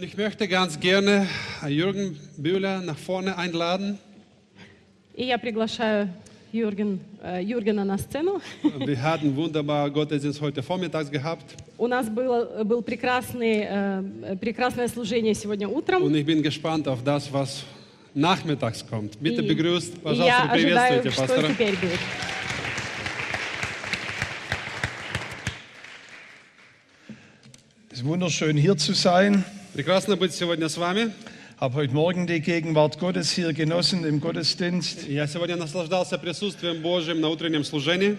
Und ich möchte ganz gerne Jürgen Bühler nach vorne einladen. И я приглашаю Юрген, э, Юргена на сцену. Wir hatten wunderbar Gottesdienst heute vormittags gehabt У нас было, был прекрасный, э, прекрасное служение сегодня утром. und ich bin gespannt auf das, was nachmittags kommt. Bitte И- begrüßt, и я пожалуйста, ожидаю, приветствуйте что пастора. теперь будет. Es ist wunderschön hier zu sein. Прекрасно быть сегодня с вами. Habe heute Morgen die Gegenwart Gottes hier genossen im Gottesdienst. Я сегодня наслаждался присутствием Божьим на утреннем служении.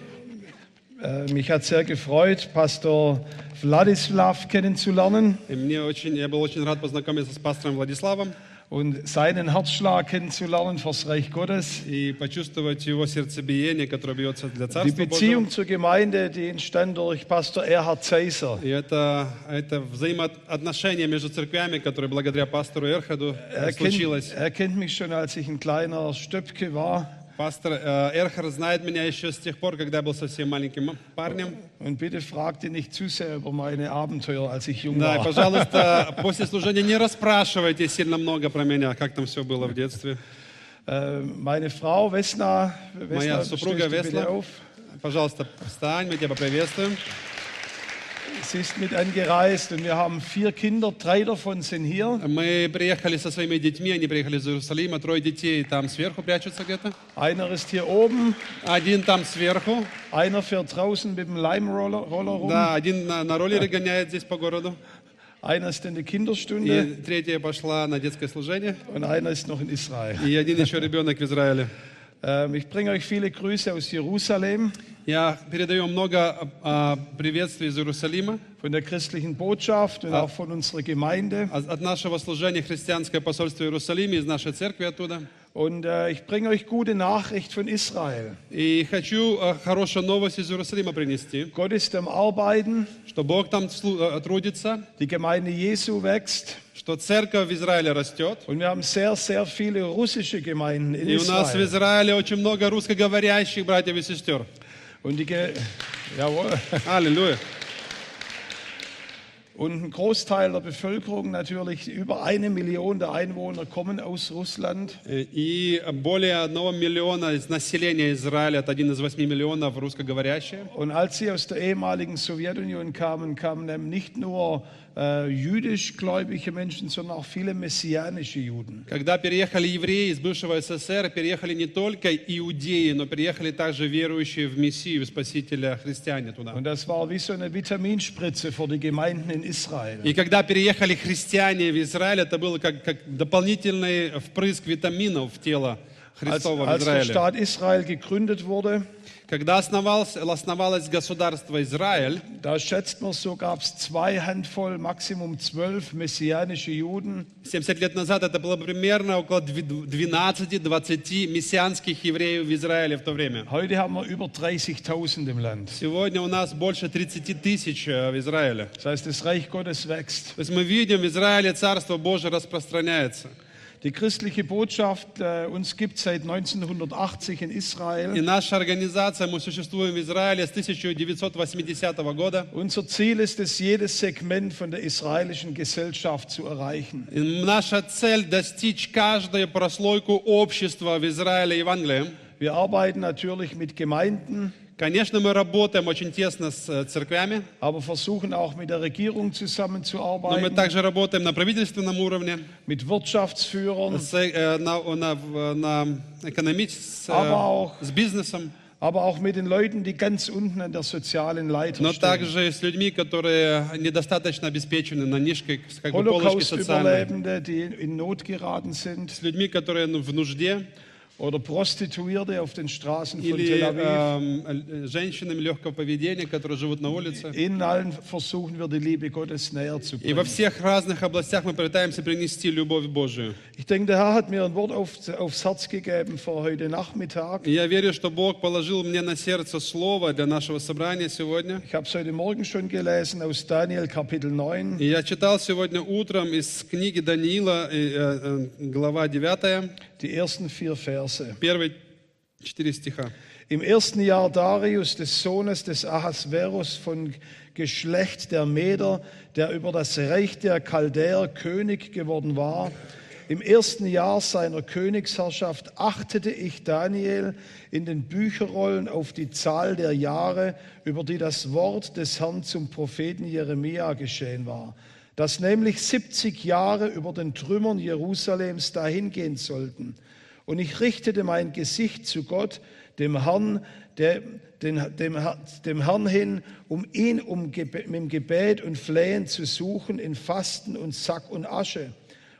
Äh, Mich hat sehr gefreut, Pastor Wladislav kennenzulernen И мне очень, я был очень рад познакомиться с пастором Владиславом und seinen Herzschlag kennenzulernen fürs Reich Gottes. и почувствовать его сердцебиение, которое бьется для Die Царства Божьего. Beziehung zur Gemeinde, die entstand durch Pastor Erhard Zeiser. И это, это взаимоотношение между церквями, которое благодаря пастору Эрхаду Er kennt, случилось. er kennt mich schon, als ich ein kleiner Stöpke war. Пастор э, Эрхард знает меня еще с тех пор, когда я был совсем маленьким парнем. Und bitte fragt ihn nicht zu sehr über meine Abenteuer, als ich jung Да, war. пожалуйста, после служения не расспрашивайте сильно много про меня, как там все было в детстве. Äh, Meine Frau Vesna, Моя Vesna супруга bitte Весла, auf. пожалуйста, встань, мы тебя поприветствуем. Sie ist mit angereist und wir haben vier Kinder, drei davon sind hier. Мы приехали со своими детьми, они приехали из Иерусалима, трое детей там сверху прячутся где-то. Einer ist hier oben, Один там сверху, einer fährt draußen mit dem Lime-Roller Roller rum, да, один на, на роллере гоняет здесь по городу. einer ist in der И Kinderstunde третья пошла на детское служение. und einer ist noch in Israel. И один еще ребенок в Израиле. Ähm, Ich bringe euch viele Grüße aus Jerusalem, Я передаю много а, приветствий из Иерусалима, von der christlichen Botschaft und auch von unserer Gemeinde. от нашего служения христианское посольство в Иерусалиме, из нашей церкви оттуда. Und äh, ich bringe euch gute Nachricht von Israel. И хочу а, хорошую новость из Иерусалима принести, Gott ist am Arbeiten, что Бог там а, трудится, die Gemeinde Jesu wächst что церковь в Израиле растет. und wir haben sehr, sehr viele russische Gemeinden in И у нас в. Израиле очень много русскоговорящих братьев и сестер. Und die, Ge Jawohl. Аллилуйя. Und ein Großteil der Bevölkerung, natürlich über eine Million der Einwohner, kommen aus Russland. И более одного миллиона из населения Израиля, это один из восьми миллионов русскоговорящие. Und als sie aus der ehemaligen Sowjetunion kamen, kamen eben nicht nur äh, jüdisch gläubige Menschen, sondern auch viele messianische Juden. Когда переехали евреи из бывшего СССР, переехали не только иудеи, но переехали также верующие в Мессию, в Спасителя христиане туда. Und das war wie so eine Vitaminspritze für die Gemeinden in Israel. И когда переехали христиане в Израиль, это было как, как дополнительный впрыск витаминов в тело Христова в als der Израиле. Staat Israel gegründet wurde, Когда основалось, основалось государство Израиль, da schätzt man, so gab es zwei Handvoll, Maximum zwölf messianische Juden. 70 лет назад это было примерно около 12-20 мессианских евреев в Израиле в то время. Heute haben wir über 30.000 im Land. Сегодня у нас больше 30 тысяч э, в Израиле. Das heißt, das Reich Gottes wächst. То есть мы видим, в Израиле Царство Божие распространяется. Die christliche Botschaft, äh, uns gibt seit 1980 in И Israel. наша организация, мы существуем в Израиле с 1980 года. Unser Ziel ist es, jedes Segment von der israelischen Gesellschaft zu erreichen. И наша цель достичь каждую прослойку общества в Израиле и в Англии. Wir arbeiten natürlich mit Gemeinden, Конечно, мы работаем очень тесно с э, церквями, aber versuchen auch mit der Regierung но мы также работаем на правительственном уровне, mit Wirtschaftsführern, с, э, на, на, на экономич- с, э, Aber auch- с бизнесом, aber auch mit den Leuten, die ganz unten an der sozialen Leiter но stehen. также с людьми, которые недостаточно обеспечены на нижкой, как бы полочке социальной, Holocaust-Überlebende, die in Not geraten sind, с людьми, которые ну, в нужде, oder Prostituierte auf den Straßen von или Tel Aviv. э, женщинами легкого поведения, которые живут на улице. In allen versuchen wir, die Liebe Gottes näher zu И во bringen. всех разных областях мы пытаемся принести любовь Божию. Ich denke, der Herr hat mir ein Wort auf, aufs Herz gegeben für heute Nachmittag. Я верю, что Бог положил мне на сердце слово для нашего собрания сегодня. Ich habe es heute Morgen schon gelesen aus Daniel Kapitel 9. И я читал сегодня утром из книги Даниила, э, э, глава 9, Die ersten vier Verse. первые Четыре стиха. Im ersten Jahr Darius, des Sohnes des Ahasverus von Geschlecht der Meder, der über das Reich der Chaldäer König geworden war, im ersten Jahr seiner Königsherrschaft achtete ich Daniel in den Bücherrollen auf die Zahl der Jahre, über die das Wort des Herrn zum Propheten Jeremia geschehen war, dass nämlich 70 Jahre über den Trümmern Jerusalems dahingehen sollten. Und ich richtete mein Gesicht zu Gott, dem Herrn, der, den, dem, dem Herrn hin, um ihn um mit Gebet und Flehen zu suchen in Fasten und Sack und Asche.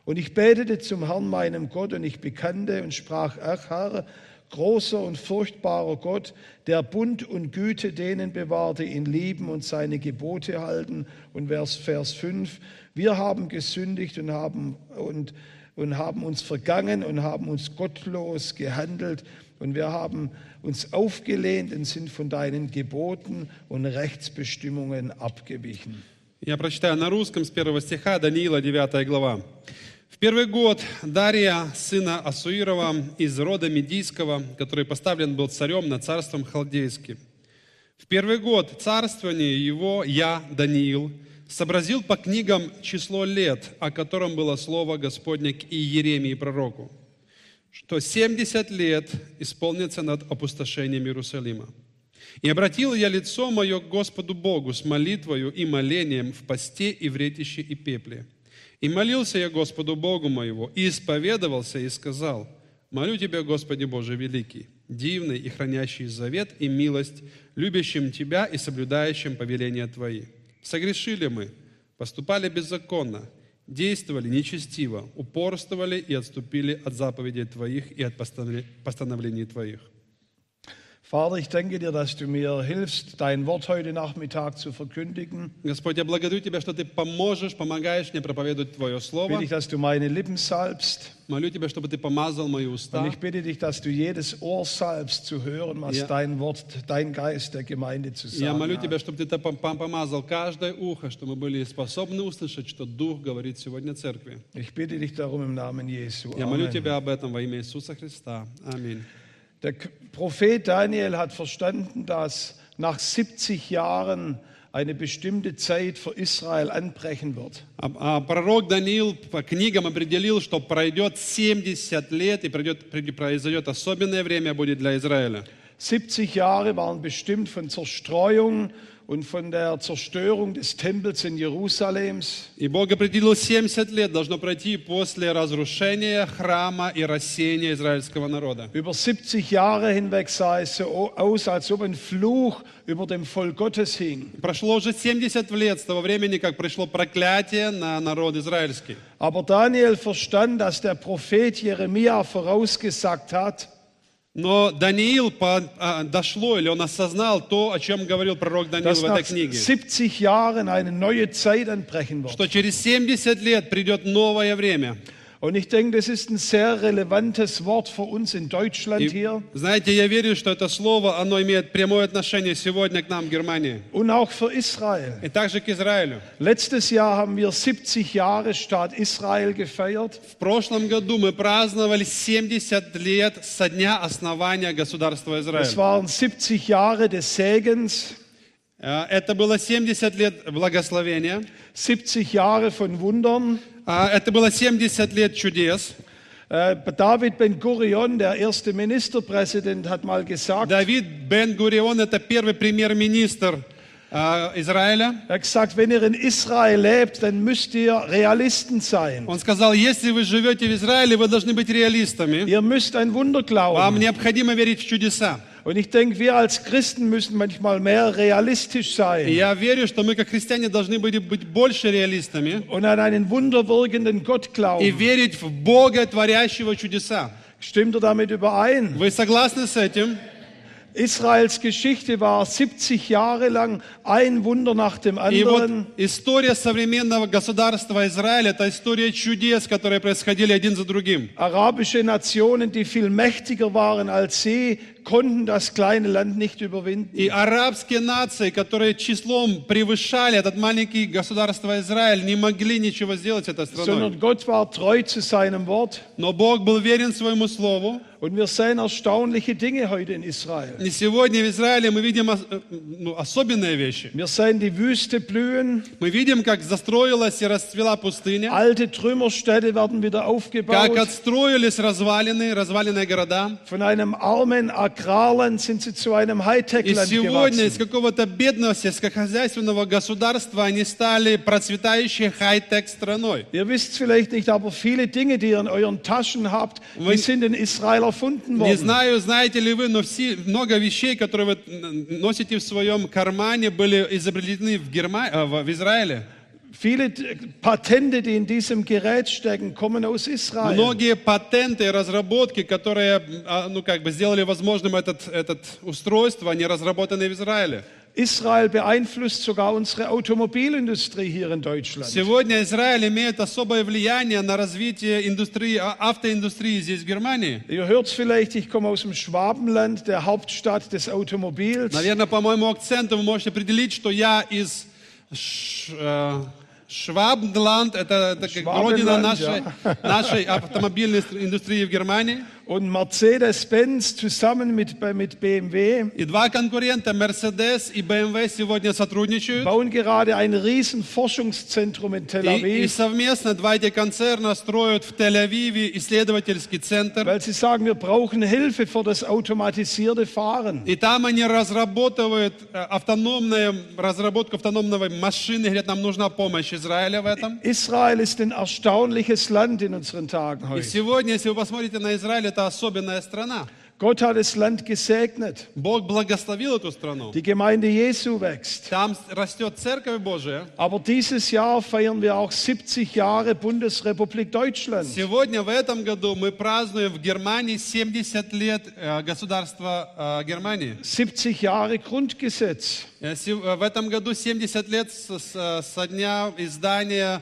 Und ich betete zum Herrn, meinem Gott, und ich bekannte und sprach, ach Herr, großer und furchtbarer Gott, der Bund und Güte denen bewahrt, die ihn lieben und seine Gebote halten. Und Vers, Vers 5, wir haben gesündigt und haben, und, und haben uns vergangen und haben uns gottlos gehandelt. Und wir haben uns aufgelehnt und sind von deinen Geboten und Rechtsbestimmungen abgewichen. Я прочитаю на русском с первого стиха, Даниила, 9 глава. Первый год Дария, сына Асуирова, из рода Медийского, который поставлен был царем над царством Халдейским. В первый год царствования его я, Даниил, сообразил по книгам число лет, о котором было слово Господне к Иеремии пророку, что 70 лет исполнится над опустошением Иерусалима. И обратил я лицо мое к Господу Богу с молитвою и молением в посте и в ретище и пепле. И молился я Господу Богу моего, и исповедовался, и сказал, «Молю Тебя, Господи Боже Великий, дивный и хранящий завет и милость, любящим Тебя и соблюдающим повеления Твои. Согрешили мы, поступали беззаконно, действовали нечестиво, упорствовали и отступили от заповедей Твоих и от постановле- постановлений Твоих. Vater, ich danke dir, dass du mir hilfst, dein Wort heute Nachmittag zu verkündigen. Господь, я благодарю Тебя, что Ты поможешь, помогаешь мне проповедовать Твое Слово. Bitte ich, dass du meine Lippen salbst. Молю Тебя, чтобы Ты помазал мои Und уста. ich bitte dich, dass du jedes Ohr salbst, zu hören, was Ja. dein Wort, dein Geist der Gemeinde zu Я sagen молю hat. Тебя, чтобы Ты пом- пом- помазал каждое ухо, чтобы мы были способны услышать, что Дух говорит сегодня Церкви. Ich bitte dich darum im Namen Jesu. Я молю Amen. Тебя об этом во имя Иисуса Христа. Аминь. Der K- Prophet Daniel hat verstanden, dass nach 70 Jahren eine bestimmte Zeit für Israel anbrechen wird. А- а пророк Даниил по книгам определил, что пройдет 70 лет и пройдет, при- произойдет особенное время будет для Израиля. 70 Jahre waren bestimmt von Zerstreuung und von der Zerstörung des Tempels in Jerusalems. И Бог определил 70 лет должно пройти после разрушения храма и рассеяния израильского народа. Über 70 Jahre hinweg sah es so aus, als ob ein Fluch über dem Volk Gottes hing. Прошло уже 70 лет с того времени, как пришло проклятие на народ израильский. Aber Daniel verstand, dass der Prophet Jeremia vorausgesagt hat, Но Даниил по- а, дошло, или он осознал то, о чем говорил пророк Даниил в этой книге. 70 Jahren eine neue Zeit anbrechen wird. Что через 70 лет придет новое время. Und ich denke, das ist ein sehr relevantes Wort für uns in Deutschland И, hier знаете, я верю, что это слово, оно имеет прямое отношение сегодня к нам, в Германии. und auch für Israel. И также к Израилю. Letztes Jahr haben wir 70 Jahre Staat Israel gefeiert. В прошлом году мы праздновали 70 лет со дня основания государства Es Израиль. waren 70 Jahre des Segens, Э, Это было 70 лет благословения. 70 Jahre von Wundern. А, Это было 70 лет чудес. David Ben Gurion, der erste Ministerpräsident, hat mal gesagt, Давид Бен-Гурион – это первый премьер-министр э, Израиля. er hat gesagt, wenn ihr in Israel lebt, dann müsst ihr Realisten sein. Он сказал, если вы живете в Израиле, вы должны быть реалистами. Ihr müsst ein Wunder Вам необходимо верить в чудеса. Und ich denke, wir als Christen müssen manchmal mehr realistisch И sein я верю, что мы, как христиане, должны были быть больше реалистами und an einen wunderwirkenden Gott и glauben. верить в Бога, творящего чудеса. Stimmt ihr damit überein? Вы согласны с этим? Israels Geschichte war 70 Jahre lang ein Wunder nach dem И вот anderen. история современного государства Израиль – это история чудес, которые происходили один за другим. Arabische Nationen, die viel mächtiger waren als sie, konnten das kleine Land nicht überwinden. И арабские нации, которые числом превышали этот маленький государство Израиль, не могли ничего сделать этой страной. Sondern Gott war treu zu seinem Wort Но Бог был верен своему слову, Und wir sehen erstaunliche Dinge heute in Israel. И сегодня в Израиле мы видим ос- э, ну, особенные вещи. Wir sehen die Wüste blühen, Мы видим, как застроилась и расцвела пустыня, alte Trümmerstädte werden wieder как aufgebaut. отстроились развалины, разваленные города. Von einem armen Agrarland sind sie zu einem И Hightech-Land сегодня из gewachsen. какого-то бедного сельскохозяйственного государства они стали процветающей хай-тек страной. Ihr wisst vielleicht nicht, aber viele Dinge, die ihr in euren Taschen habt, die Вы- sind in Israel erfunden Не worden. знаю, знаете ли вы, но все, много вещей, которые вы носите в своем кармане, были изобретены в, Герма... э, в Израиле. Viele Patente, die in diesem Gerät stecken, kommen aus Israel. Многие патенты и разработки, которые а, ну, как бы сделали возможным этот, этот устройство, они разработаны в Израиле. Israel beeinflusst sogar unsere Automobilindustrie hier in Deutschland. Сегодня Израиль имеет особое влияние на развитие индустрии, а- автоиндустрии здесь, в Германии. Ihr hört es vielleicht, ich komme aus dem Schwabenland, der Hauptstadt des Automobils. Наверное, по моему акценту вы можете определить, что я из Ш- э, Швабндланд, это, это как Schwabenland, родина нашей, ja. нашей автомобильной индустрии в Германии. Und Mercedes-Benz zusammen mit, mit BMW И два конкурента, Mercedes и BMW, сегодня сотрудничают. bauen gerade ein riesen Forschungszentrum in Tel И, и Aviv, совместно два эти концерна строят в Тель-Авиве исследовательский центр. weil sie sagen, wir brauchen Hilfe für das automatisierte Fahren. И там они разработывают э, автономную разработку автономной машины. Говорят, нам нужна помощь Израиля в этом. Israel ist ein erstaunliches Land in unseren Tagen И heute. сегодня, если вы посмотрите на Израиль, это особенная страна. Gott hat das Land gesegnet. Бог благословил эту страну. Die Gemeinde Jesu wächst. Там растет Церковь Божия. Aber dieses Jahr feiern wir auch 70 Jahre Bundesrepublik Deutschland. Сегодня, в этом году, мы празднуем в Германии 70 лет э, государства э, Германии. 70 Jahre Grundgesetz. Э, В этом году 70 лет со дня издания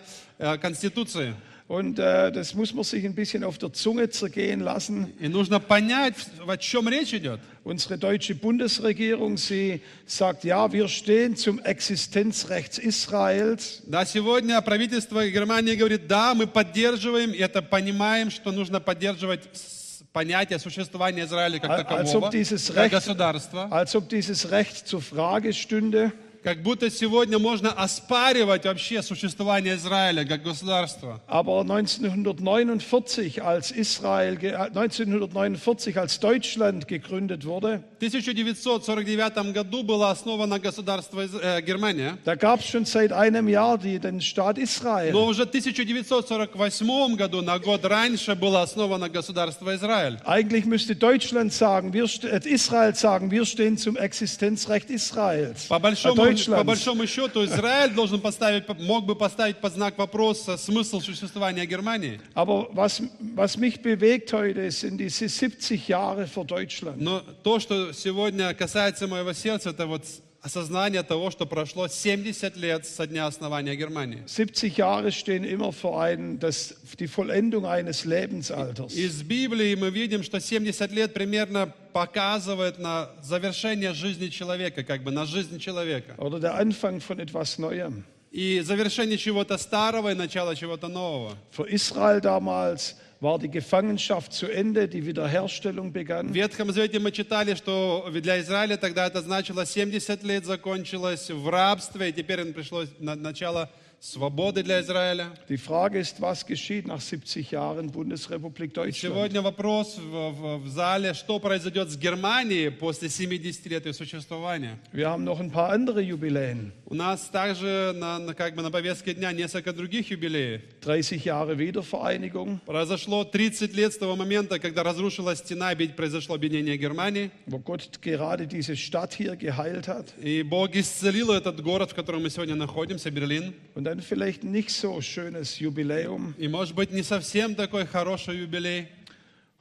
Конституции. Und äh, das muss man sich ein bisschen auf der Zunge zergehen lassen. И нужно понять, о чем речь идет. Unsere deutsche Bundesregierung, sie sagt, ja, wir stehen zum Existenzrecht Israels. Да, сегодня правительство Германии говорит, да, мы поддерживаем, и это понимаем, что нужно поддерживать с- понятие существования Израиля как Als такового, ob dieses как Recht, государства. als ob dieses Recht zur Frage stünde. Как будто сегодня можно оспаривать вообще существование Израиля как государства. Aber 1949, als Israel, ge- äh, 1949, als Deutschland gegründet wurde, В 1949 году было основано государство Из- э, Германия, da gab es schon seit einem Jahr die, den Staat Israel. но уже в 1948 году, на год раньше, было основано государство Израиль. Eigentlich müsste Deutschland sagen, wir, st- äh, Israel sagen, wir stehen zum Existenzrecht Israels. По Äh, большому, по большому счету, Израиль должен поставить, мог бы поставить под знак вопроса смысл существования Германии. Aber was, was mich bewegt heute, sind diese 70 Jahre für Deutschland. Но то, что сегодня касается моего сердца, это вот осознание того, что прошло 70 лет со дня основания Германии. 70 Jahre stehen immer vor ein, das, die Vollendung eines Lebensalters. Из Библии мы видим, что 70 лет примерно показывает на завершение жизни человека, как бы на жизнь человека. Oder der Anfang von etwas Neuem. И завершение чего-то старого и начало чего-то нового. Für Israel damals war die Gefangenschaft zu Ende, die Wiederherstellung В begann. Ветхом Завете мы читали, что для Израиля тогда это значило 70 лет закончилось в рабстве, и теперь пришло на- начало свободы для Израиля. Die Frage ist, was geschieht nach 70 Jahren Bundesrepublik Deutschland? Сегодня вопрос в, в- в зале, что произойдет с Германией после 70 лет ее существования. Wir haben noch ein paar andere Jubiläen. У нас также на, на- как бы на повестке дня несколько других юбилеев. 30 Jahre Wiedervereinigung, Произошло 30 лет с того момента, когда разрушилась стена, произошло объединение Германии. wo Gott gerade diese Stadt hier geheilt hat. И Бог исцелил этот город, в котором мы сегодня находимся, Берлин. Und dann vielleicht ein nicht so schönes Jubiläum. И может быть не совсем такой хороший юбилей.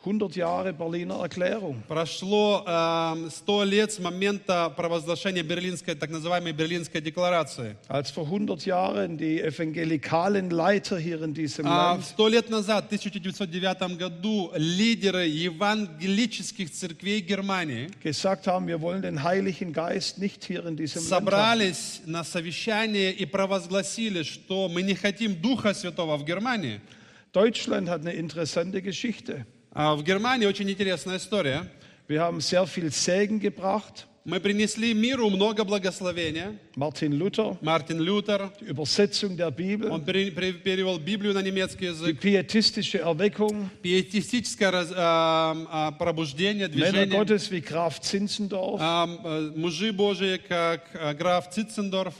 100 Jahre Berliner Erklärung. Прошло эм, 100 лет с момента провозглашения Берлинской, так называемой Берлинской декларации. Als vor 100 Jahren die evangelikalen Leiter hier in diesem А Land сто лет назад, в 1909 году, лидеры евангелических церквей Германии gesagt haben, wir wollen den Heiligen Geist nicht hier in diesem Land haben. собрались на совещание и провозгласили, что мы не хотим Духа Святого в Германии. Deutschland hat eine interessante Geschichte. А В Германии очень интересная история. Wir haben sehr viel Segen gebracht. Мы принесли миру много благословения. Martin Luther, Мартин Лютер, die Übersetzung der Bibel, он пере- пере- перевел Библию на немецкий die язык. pietistische Erweckung, Пиетистическое раз- а, пробуждение, Männer движение. Gottes wie Graf Zinzendorf. Э, Мужи Божии, как а, граф Цитцендорф.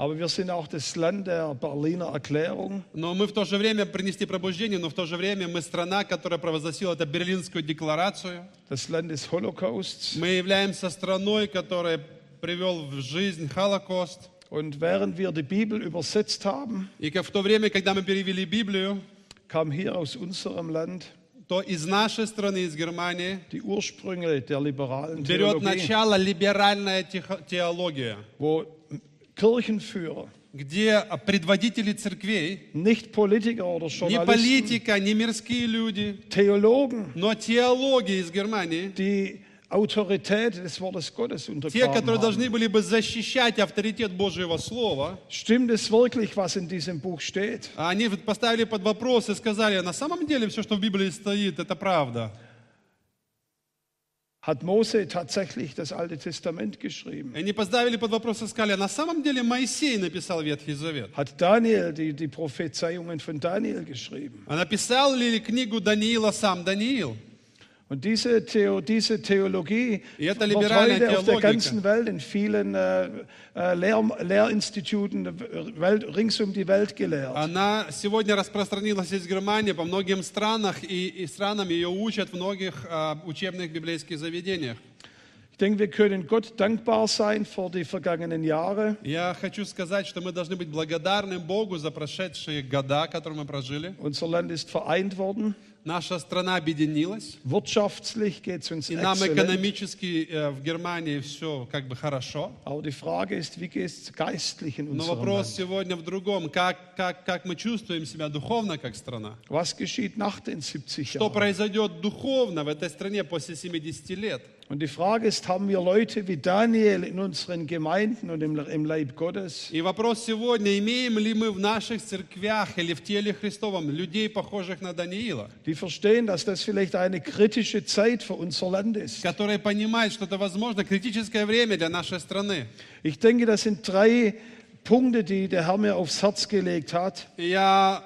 Aber wir sind auch das Land der Berliner Erklärung. Но мы в то же время принести пробуждение, но в то же время мы страна, которая провозгласила это Берлинскую декларацию. das Land des Holocausts. Мы являемся страной, которая привел в жизнь Холокост. Und während wir die Bibel übersetzt haben, И в то время, когда мы перевели Библию, kam hier aus unserem Land то из нашей страны, из Германии, die Ursprünge der liberalen берет Theologie, начало либеральная теология, wo Kirchenführer, где предводители церквей, nicht Politiker oder не политика, не мирские люди, Theologen, но теология из Германии, die Autorität des Wortes Gottes те, которые haben. должны были бы защищать авторитет Божьего Слова, Stimmt es wirklich, was in diesem Buch steht? они поставили под вопрос и сказали, на самом деле все, что в Библии стоит, это правда. Hat Mose tatsächlich das Alte Testament geschrieben? И они поставили под вопрос и сказали, а на самом деле Моисей написал Ветхий Завет. Hat Daniel die, die Prophezeiungen von Daniel geschrieben? А написал ли книгу Даниила сам Даниил? Und diese, Theo, diese Theologie И это wird либеральная heute auf der теологика. ganzen Welt in vielen äh, äh, Lehr Lehrinstituten äh, Welt, rings um die Welt gelehrt. Она сегодня распространилась из Германии по многим странам, и, и странам ее учат в многих а, учебных библейских заведениях. Ich denke, wir können Gott dankbar sein für die vergangenen Jahre. Я хочу сказать, что мы должны быть благодарны Богу за прошедшие года, которые мы прожили. Unser Land ist vereint worden. Наша страна объединилась, Wirtschaftlich geht es uns и нам экономически э, в Германии все как бы хорошо. Aber die Frage ist, wie geht es geistlich in Но вопрос Land? сегодня в другом. Как, как, как мы чувствуем себя духовно, как страна? Was geschieht nach den 70 Что Jahren? произойдет духовно в этой стране после 70 лет? Und die Frage ist, haben wir Leute wie Daniel in unseren Gemeinden und im, im Leib Gottes, И вопрос сегодня, имеем ли мы в наших церквях или в теле Христовом людей, похожих на Даниила, die verstehen, dass das vielleicht eine kritische Zeit für unser Land ist? которые понимают, что это, возможно, критическое время для нашей страны. Ich denke, das sind drei Punkte, die der Herr mir aufs Herz gelegt hat, И я,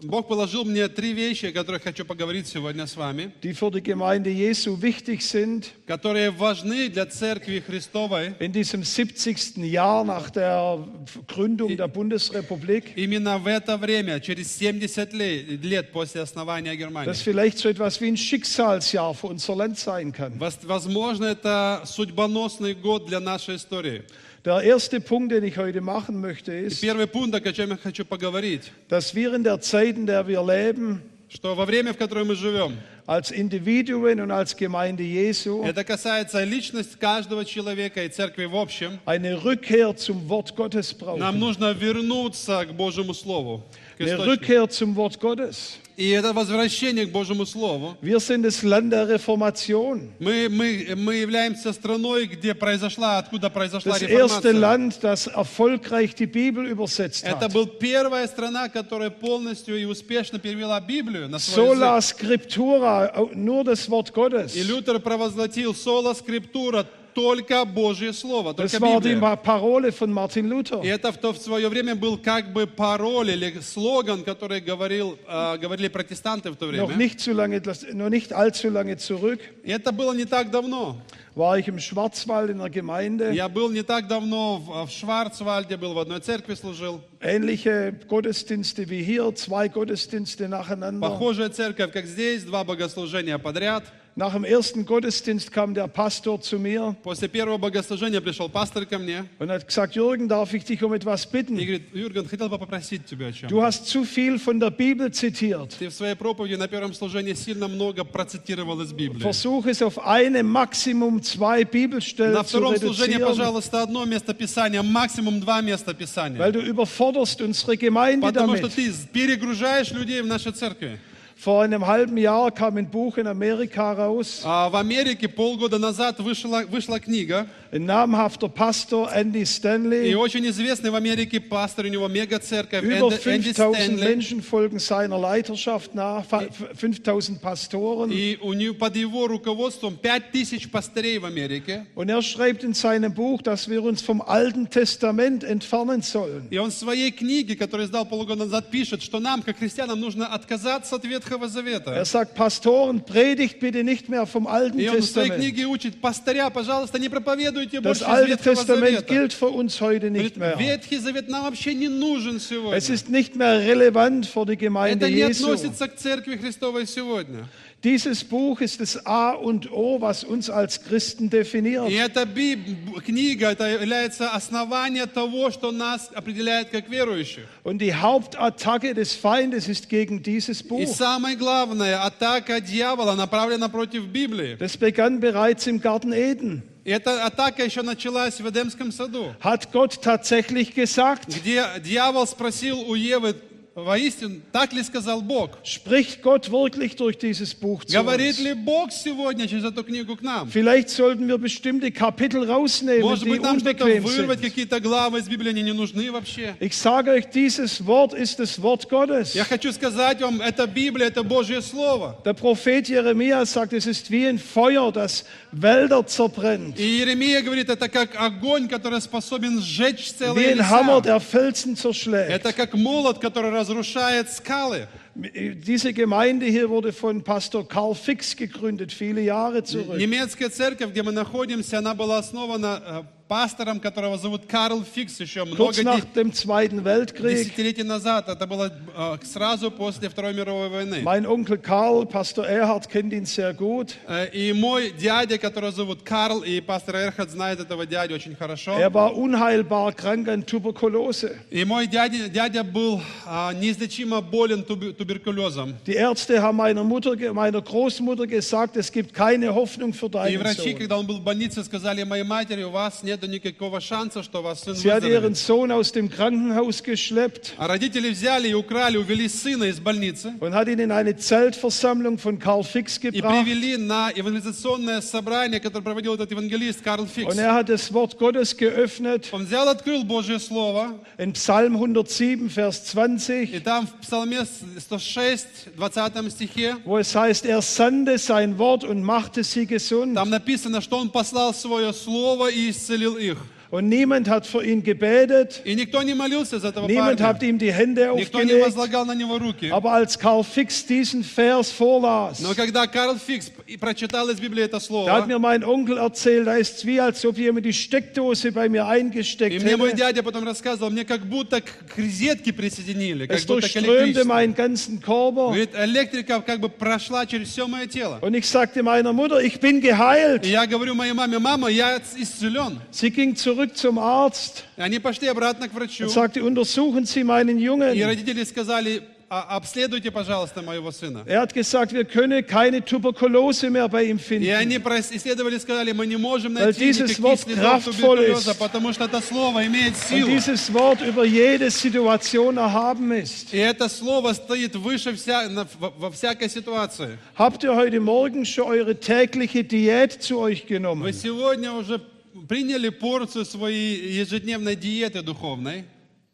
Бог положил мне три вещи, о которых хочу поговорить сегодня с вами, die für die Gemeinde Jesu wichtig sind которые важны для Церкви Христовой in diesem 70. Jahr nach der Gründung der Bundesrepublik. именно в это время, через 70 лет, лет после основания Германии. Das vielleicht so etwas wie ein Schicksalsjahr für unser Land sein kann. Возможно, это судьбоносный год для нашей истории. Der erste Punkt, den ich heute machen möchte, И ist, первый пункт, о чем я хочу поговорить, dass wir in der Zeit, in der wir leben, что во время, в которое мы живем, als Individuen und als Gemeinde Jesu, это касается личности каждого человека и церкви в общем, eine Rückkehr zum Wort Gottes нам brauchen. нужно вернуться к Божьему Слову. к Eine источнику. Rückkehr zum Wort Gottes. И это возвращение к Божьему Слову. Wir sind das Land der Reformation. Мы, мы, мы являемся страной, где произошла, откуда произошла Das erste реформация. Land, das erfolgreich die Bibel übersetzt Это hat. была первая страна, которая полностью и успешно перевела Библию на свой язык. Sola Scriptura, nur das Wort Gottes. И Лютер провозгласил соло скриптура, только Божье Слово, Das только war die Библия. Ma- Parole von Martin Luther. И это в, то, в свое время был как бы пароль или слоган, который говорил, э, говорили протестанты в то Noch время. nicht, zu lange, das- noch nicht allzu lange zurück И это было не так давно. war ich im Schwarzwald in der Gemeinde. Я был не так давно в, в Шварцвальде, был в одной церкви, служил. Ähnliche Gottesdienste wie hier, zwei Gottesdienste nacheinander. Похожая церковь, как здесь, два богослужения подряд. Nach dem ersten Gottesdienst kam der Pastor zu mir После первого богослужения пришел пастор ко мне und hat gesagt, Jürgen, darf ich dich um etwas и bitten? говорит, Юрген, хотел бы попросить тебя о чем. Du hast zu viel von der Bibel zitiert. Ты в своей проповеди на первом служении сильно много процитировал из Библии. Versuch es auf eine, Maximum zwei Bibelstellen На zu втором служении, reduzieren, пожалуйста, одно место Писания, максимум два места Писания. weil du überforderst unsere Gemeinde Потому что damit. ты перегружаешь людей в нашей церкви. Vor einem halben Jahr kam ein Buch in Amerika raus. А, В Америке полгода назад вышла, вышла книга, Ein namhafter Pastor, Andy и Stanley. очень известный в Америке пастор, у него мега-церковь, Über Энди Энди 5000 Стэнли. Menschen folgen seiner Leiterschaft nach, fa- 5000 Pastoren. И у него, под его руководством 5000 пастырей в Америке. Und er schreibt in seinem Buch, dass wir uns vom Alten Testament entfernen sollen. И он в своей книге, которую издал полгода назад, пишет, что нам, как христианам, нужно отказаться от Ветхого Завета. Er sagt, Pastoren, predigt bitte nicht mehr vom Alten И он в своей Testament. книге учит, пастыря, пожалуйста, не проповедуйте Das больше из Alte Ветхого Testament Завета. gilt für uns heute nicht Говорит, mehr. Ветхий Завет нам вообще не нужен сегодня. Es ist nicht mehr relevant für die Gemeinde Это не Jesu. относится к церкви Христовой сегодня. Dieses Buch ist das A und O, was uns als Christen definiert. И эта Биб- книга, это является основание того, что нас определяет как верующих. Und die Hauptattacke des Feindes ist gegen dieses И Buch. самое главное, атака дьявола направлена против Библии. Das begann bereits im Garten Eden. И эта атака еще началась в Эдемском саду, Hat Gott tatsächlich gesagt? где дьявол спросил у Евы, воистину, так ли сказал Бог? Spricht Gott wirklich durch dieses Buch zu Говорит uns? ли Бог сегодня через эту книгу к нам? Vielleicht sollten wir bestimmte Kapitel rausnehmen, Может die быть, нам что-то unbequem вырвать, sind. какие-то главы из Библии, они не нужны вообще. Ich sage euch, dieses Wort ist das Wort Gottes. Я хочу сказать вам, это Библия, это Божье Слово. Der Prophet Jeremia sagt, es ist wie ein Feuer, das Wälder zerbrennt. И Иеремия говорит, это как огонь, который способен сжечь Wie целые ein Hammer, леса. der Felsen zerschlägt. Это как молот, который разрушает скалы. Diese Gemeinde hier wurde von Pastor Karl Fix gegründet, viele Jahre zurück. Немецкая церковь, где мы находимся, она была основана э, пастором, которого зовут Карл Фикс, еще много nach де- dem Zweiten Weltkrieg. десятилетий назад. Это было э, сразу после Второй мировой войны. Mein Onkel Karl, Pastor Erhard, kennt ihn sehr gut. Э, И мой дядя, которого зовут Карл, и пастор Эрхард знает этого дядю очень хорошо. Er war unheilbar krank an Tuberkulose. И мой дядя, дядя был а, неизлечимо болен тубер- туберкулезом. Die Ärzte haben meiner Mutter, ge- meiner Großmutter gesagt, es gibt keine Hoffnung für И deinen врачи, Sohn. когда он был в больнице, сказали моей матери, у вас нет никакого шанса, что ваш сын Sie hat ihren выздоровеет. Sohn aus dem Krankenhaus geschleppt А родители взяли и украли, увели сына из больницы und hat ihn in eine Zeltversammlung von Karl Fix и gebracht. привели на евангелизационное собрание, которое проводил этот евангелист Карл Фикс. Und er hat das Wort Gottes geöffnet Он взял, открыл Божье Слово, in Psalm 107, Vers и 20, там в Псалме 106, 20 стихе, wo es heißt, er sandte sein Wort und machte sie gesund. там написано, что он послал свое Слово и исцелил их. Und niemand hat für ihn gebetet, И никто не молился за этого niemand hat парня. ihm die Hände Никто не aufgelegt. возлагал на него руки. Aber als Karl Fix diesen Vers vorlas, Но когда Карл Фикс и прочитал из Библии это da hat слово, mir mein Onkel erzählt, da ist es wie, als ob jemand die Steckdose bei mir и eingesteckt мне мой hätte. дядя потом рассказывал, мне как будто к к розетке присоединили, как Es будто к durchströmte электричеству. meinen ganzen Körper. Говорит, электрика как бы прошла через все мое тело. Und ich sagte meiner Mutter, ich bin geheilt. И я говорю моей маме, мама, я исцелен. Sie ging zurück zum Arzt И они пошли обратно к врачу. und sagte, untersuchen Sie meinen И Jungen. родители сказали, «А- обследуйте, пожалуйста, моего сына. Er hat gesagt, wir können keine Tuberkulose mehr bei ihm И finden. они прос- исследовали, сказали, мы не можем Weil найти dieses никаких Wort следов kraftvoll туберкулеза, ist. потому что это слово имеет Und силу. dieses Wort über jede Situation erhaben ist. И это слово стоит выше вся, на- во, во всякой ситуации. Habt ihr heute Morgen schon eure tägliche Diät zu euch Вы genommen? сегодня уже приняли порцию своей ежедневной диеты духовной,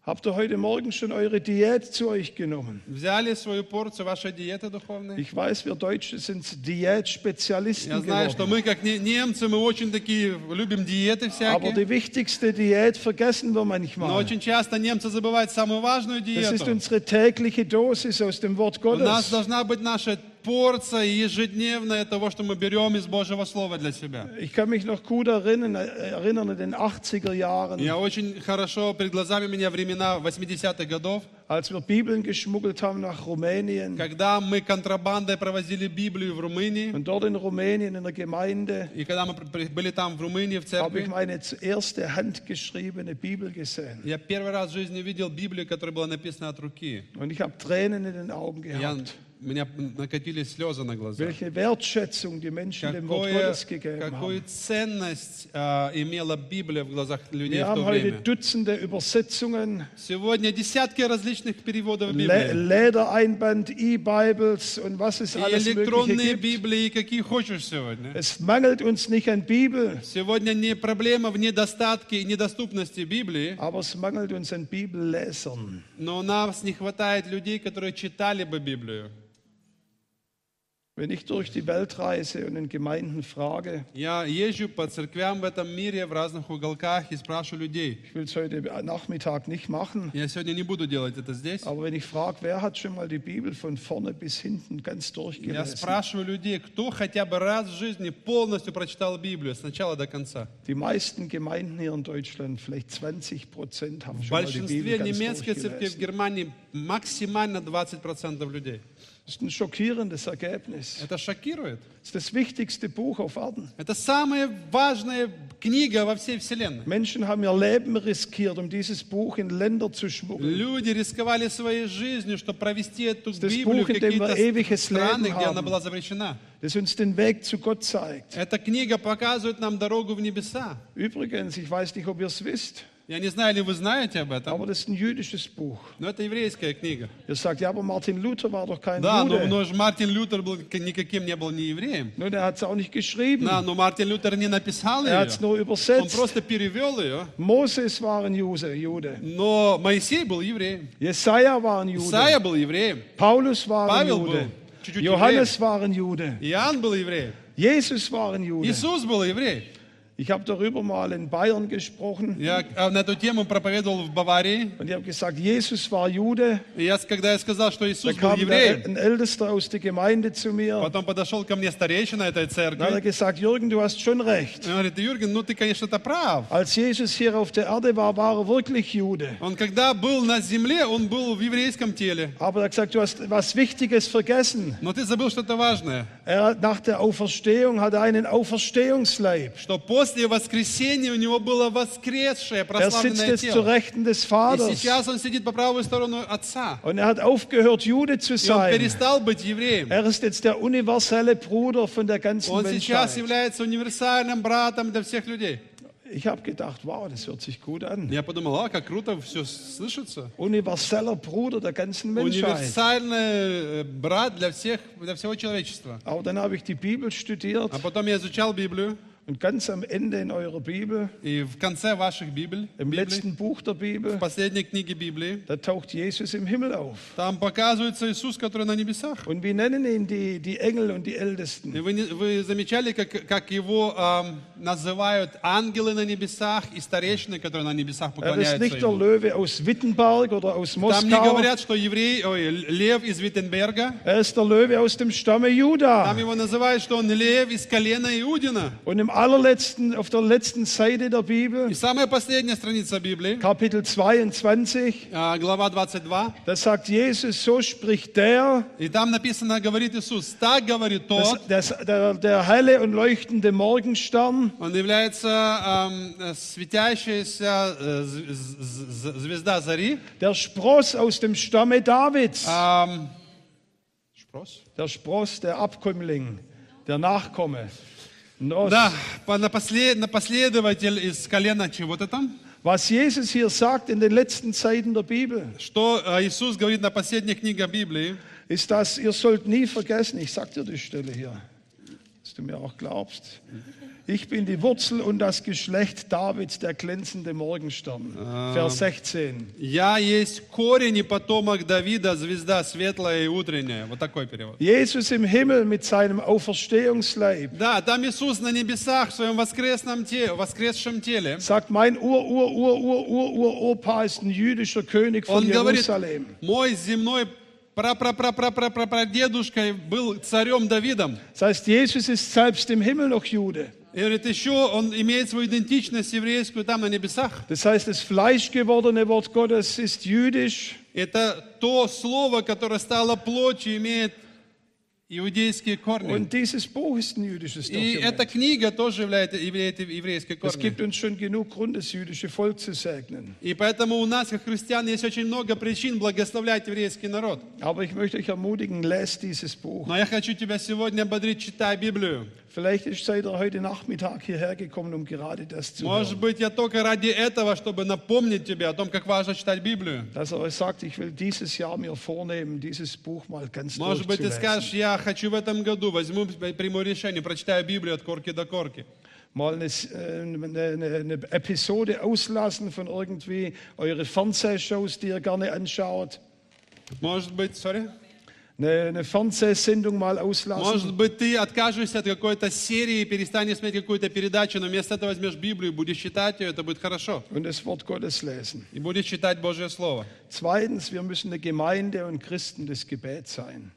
Habt ihr heute Morgen schon eure Diät zu euch genommen? взяли свою порцию вашей диеты духовной. Ich weiß, wir Deutsche sind Diätspezialisten Я знаю, что geworden. мы, как не- немцы, мы очень такие любим диеты Aber всякие. die wichtigste Diät vergessen wir Но manchmal. очень часто немцы забывают самую важную Das ist диету. unsere tägliche Dosis aus dem Wort У нас Gottes. должна быть наша порция ежедневная того, что мы берем из Божьего Слова для себя. Ich kann mich noch gut erinnern, erinnern an den 80er Jahren, Я очень хорошо, перед глазами меня времена 80-х годов, als wir Bibeln geschmuggelt haben nach Rumänien. когда мы контрабандой провозили Библию в Румынии, Und dort in Rumänien in der Gemeinde и когда мы были там в Румынии, в habe ich церкви, meine erste handgeschriebene Bibel gesehen. я первый раз в жизни увидел Библию, которая была написана от руки. Und ich habe Tränen in den Augen Я- gehabt. у меня накатились слезы на глаза. welche Wertschätzung die Menschen dem Wort Какое- Gottes gegeben какую haben. ценность а, имела Библия в глазах людей Wir в то время. Dutzende Übersetzungen, Сегодня десятки различных переводов Библии. Ledereinband, E-Bibles und was es И alles электронные. Библии, какие хочешь сегодня. Es mangelt uns nicht an Bibel, Сегодня не проблема в недостатке и недоступности Библии, aber es mangelt uns an Bibellesern. но у нас не хватает людей, которые читали бы Библию. Wenn ich durch die Welt reise und in Gemeinden frage, Я езжу по церквям в этом мире, в разных уголках и спрашиваю людей. ich will es heute Nachmittag nicht machen, Я сегодня не буду делать это здесь. aber wenn ich frage, wer hat schon mal die Bibel von vorne bis hinten ganz Я durchgelesen? спрашиваю людей, кто хотя бы раз в жизни полностью прочитал Библию с начала до конца. Die meisten Gemeinden hier in Deutschland, vielleicht 20 Prozent, haben В schon mal die большинстве Bibel ganz немецкой церкви в durchgelesen. Германии максимально 20% людей. Das ist ein schockierendes Ergebnis. Это шокирует. Das ist das wichtigste Buch auf Erden. Это самая важная книга во всей Вселенной. Menschen haben ihr Leben riskiert, um dieses Buch in Länder zu schmuggeln. Люди рисковали своей жизнью, чтобы провести эту Das Библию в Buch, in dem wir какие-то ewiges страны, Leben где она haben. была запрещена. Das uns den Weg zu Gott zeigt. Эта книга показывает нам дорогу в небеса. Übrigens, ich weiß nicht, ob ihr es wisst, Я не знаю, ли вы знаете об этом, aber das ist ein jüdisches Buch. но это еврейская книга. Ihr sagt, ja, aber Martin Luther war doch kein Да, но, Jude. но же Мартин Лютер был никаким не был не евреем. Nun, er auch nicht geschrieben. Да, но Мартин Лютер не написал Er ее. nur Он übersetzt. просто перевел ее. Moses war ein Jude. Но Моисей был евреем. Jesaja war ein Jude. Исаия был евреем. Paulus war ein Павел Jude. был чуть-чуть Johannes war ein Jude. Иоанн был евреем. Jesus war ein Jude. Иисус был еврей. Ich habe darüber mal in Bayern gesprochen Я э, на эту тему проповедовал в Баварии. und ich habe gesagt, Jesus war Jude. И я, когда я сказал, что Da Иисус был kam der, евреем, ein Ältester aus der Gemeinde zu mir und потом подошел ко мне старейшина этой dann hat er церкви. gesagt, Jürgen, du hast schon recht. И он говорит, Юрген, ну ты, конечно-то прав. Als Jesus hier auf der Erde war, war er wirklich Jude. Он когда был на земле, он был в еврейском теле. Aber er hat gesagt, du hast was Wichtiges vergessen. Но ты забыл что-то важное, Er hat nach der Auferstehung hat er einen Auferstehungsleib. что после воскресения у него было воскресшее Er sitzt прославленное jetzt zur тело. Rechten des И Vaters. сейчас он сидит по правую сторону Отца. Und er hat aufgehört, Jude zu И он sein. перестал быть евреем. Er ist jetzt der universelle Bruder von der ganzen Он сейчас Menschheit. является универсальным братом для всех людей. Ich habe gedacht, wow, das hört sich gut an. Я подумал, а, как круто все слышится. Universeller Bruder der ganzen Menschheit. Универсальный э, брат для всех, для всего человечества. Aber dann habe ich die Bibel studiert А потом я изучал Библию, und ganz am Ende in eurer Bibel, и в конце ваших Библь, im Библий, letzten Buch der Bibel, в последней книге Библии, da taucht Jesus im Himmel auf. там показывается Иисус, который на небесах. Und wie nennen ihn die, die Engel und die И Ältesten? вы, не- вы замечали, как, как его ам, называют ангелы на небесах и старейшины, которые на небесах Er ist поклоняются nicht der ему. Löwe aus Wittenberg oder aus Там не Moskau. говорят, что еврей, ой, лев из Виттенберга. Er ist der Löwe aus dem Stamme Juda. Там его называют, что он лев из колена Иудина. Und im allerletzten, auf der letzten Seite der Bibel, И самая последняя страница Библии, Kapitel 22, а, глава 22, da sagt Jesus, so spricht der, и там написано, говорит Иисус, так говорит тот, das, das, der, der helle und leuchtende Morgenstern, он является ам, э, светящаяся э, з- з- з- звезда зари. der Spross aus dem Stamme Davids, Ам, Spross? der Spross, der Abkömmling, der Nachkomme. Nos. Да, по- напослед- напоследователь из колена чего-то там. Was Jesus hier sagt in den letzten Zeiten der Bibel, Что э, Иисус говорит на последней книге Библии, ist das, ihr sollt nie vergessen, ich sag dir die Stelle hier, dass du mir auch glaubst. Ich bin die Wurzel und das Geschlecht Davids, der glänzende Morgenstern. Vers 16. «Я есть корень и потомок Давида, звезда светлая и утренняя». Вот такой перевод. Jesus im Himmel mit seinem Auferstehungsleib Да, там Иисус на небесах в своем воскресном теле, воскресшем теле. sagt, mein Ur, Ur, Ur, Ur, Ur, Ur, Opa ist ein jüdischer König von Он говорит, Jerusalem. мой земной прадедушка был царем Давидом. Das heißt, Jesus ist selbst im Himmel noch Jude. И говорит, еще он имеет свою идентичность еврейскую там на небесах. Das heißt, das fleischgewordene Wort Gottes ist jüdisch. Это то слово, которое стало плотью, имеет иудейские корни. Und dieses Buch ist ein jüdisches И эта Dokument. книга тоже является, является еврейской Es корни. gibt uns schon genug Grund, das jüdische Volk zu segnen. И поэтому у нас, как христиан, есть очень много причин благословлять еврейский народ. Aber ich möchte euch ermutigen, lest dieses Buch. Но я хочу тебя сегодня ободрить, читай Библию. Vielleicht ist- seid ihr heute Nachmittag hierher gekommen, um gerade das zu Может hören. быть, я только ради этого, чтобы напомнить тебе о том, как важно читать Библию. Dass er euch sagt, ich will dieses Jahr mir vornehmen, dieses Buch mal ganz Может быть, ты durchzulesen. скажешь, я хочу в этом году, возьму, приму решение, прочитаю Библию от корки до корки. Mal eine, äh, eine, eine, eine Episode auslassen von irgendwie eure Fernsehshows, die ihr gerne anschaut. Может быть, sorry? Eine, eine Fernsehsendung mal auslassen. Может быть, ты откажешься от какой-то серии, перестанешь смотреть какую-то передачу, но вместо этого возьмешь Библию, будешь читать ее, это будет хорошо. Und das Wort Gottes lesen. И будешь читать Божье Слово. Zweitens, wir müssen eine Gemeinde und Christen des Gebets sein.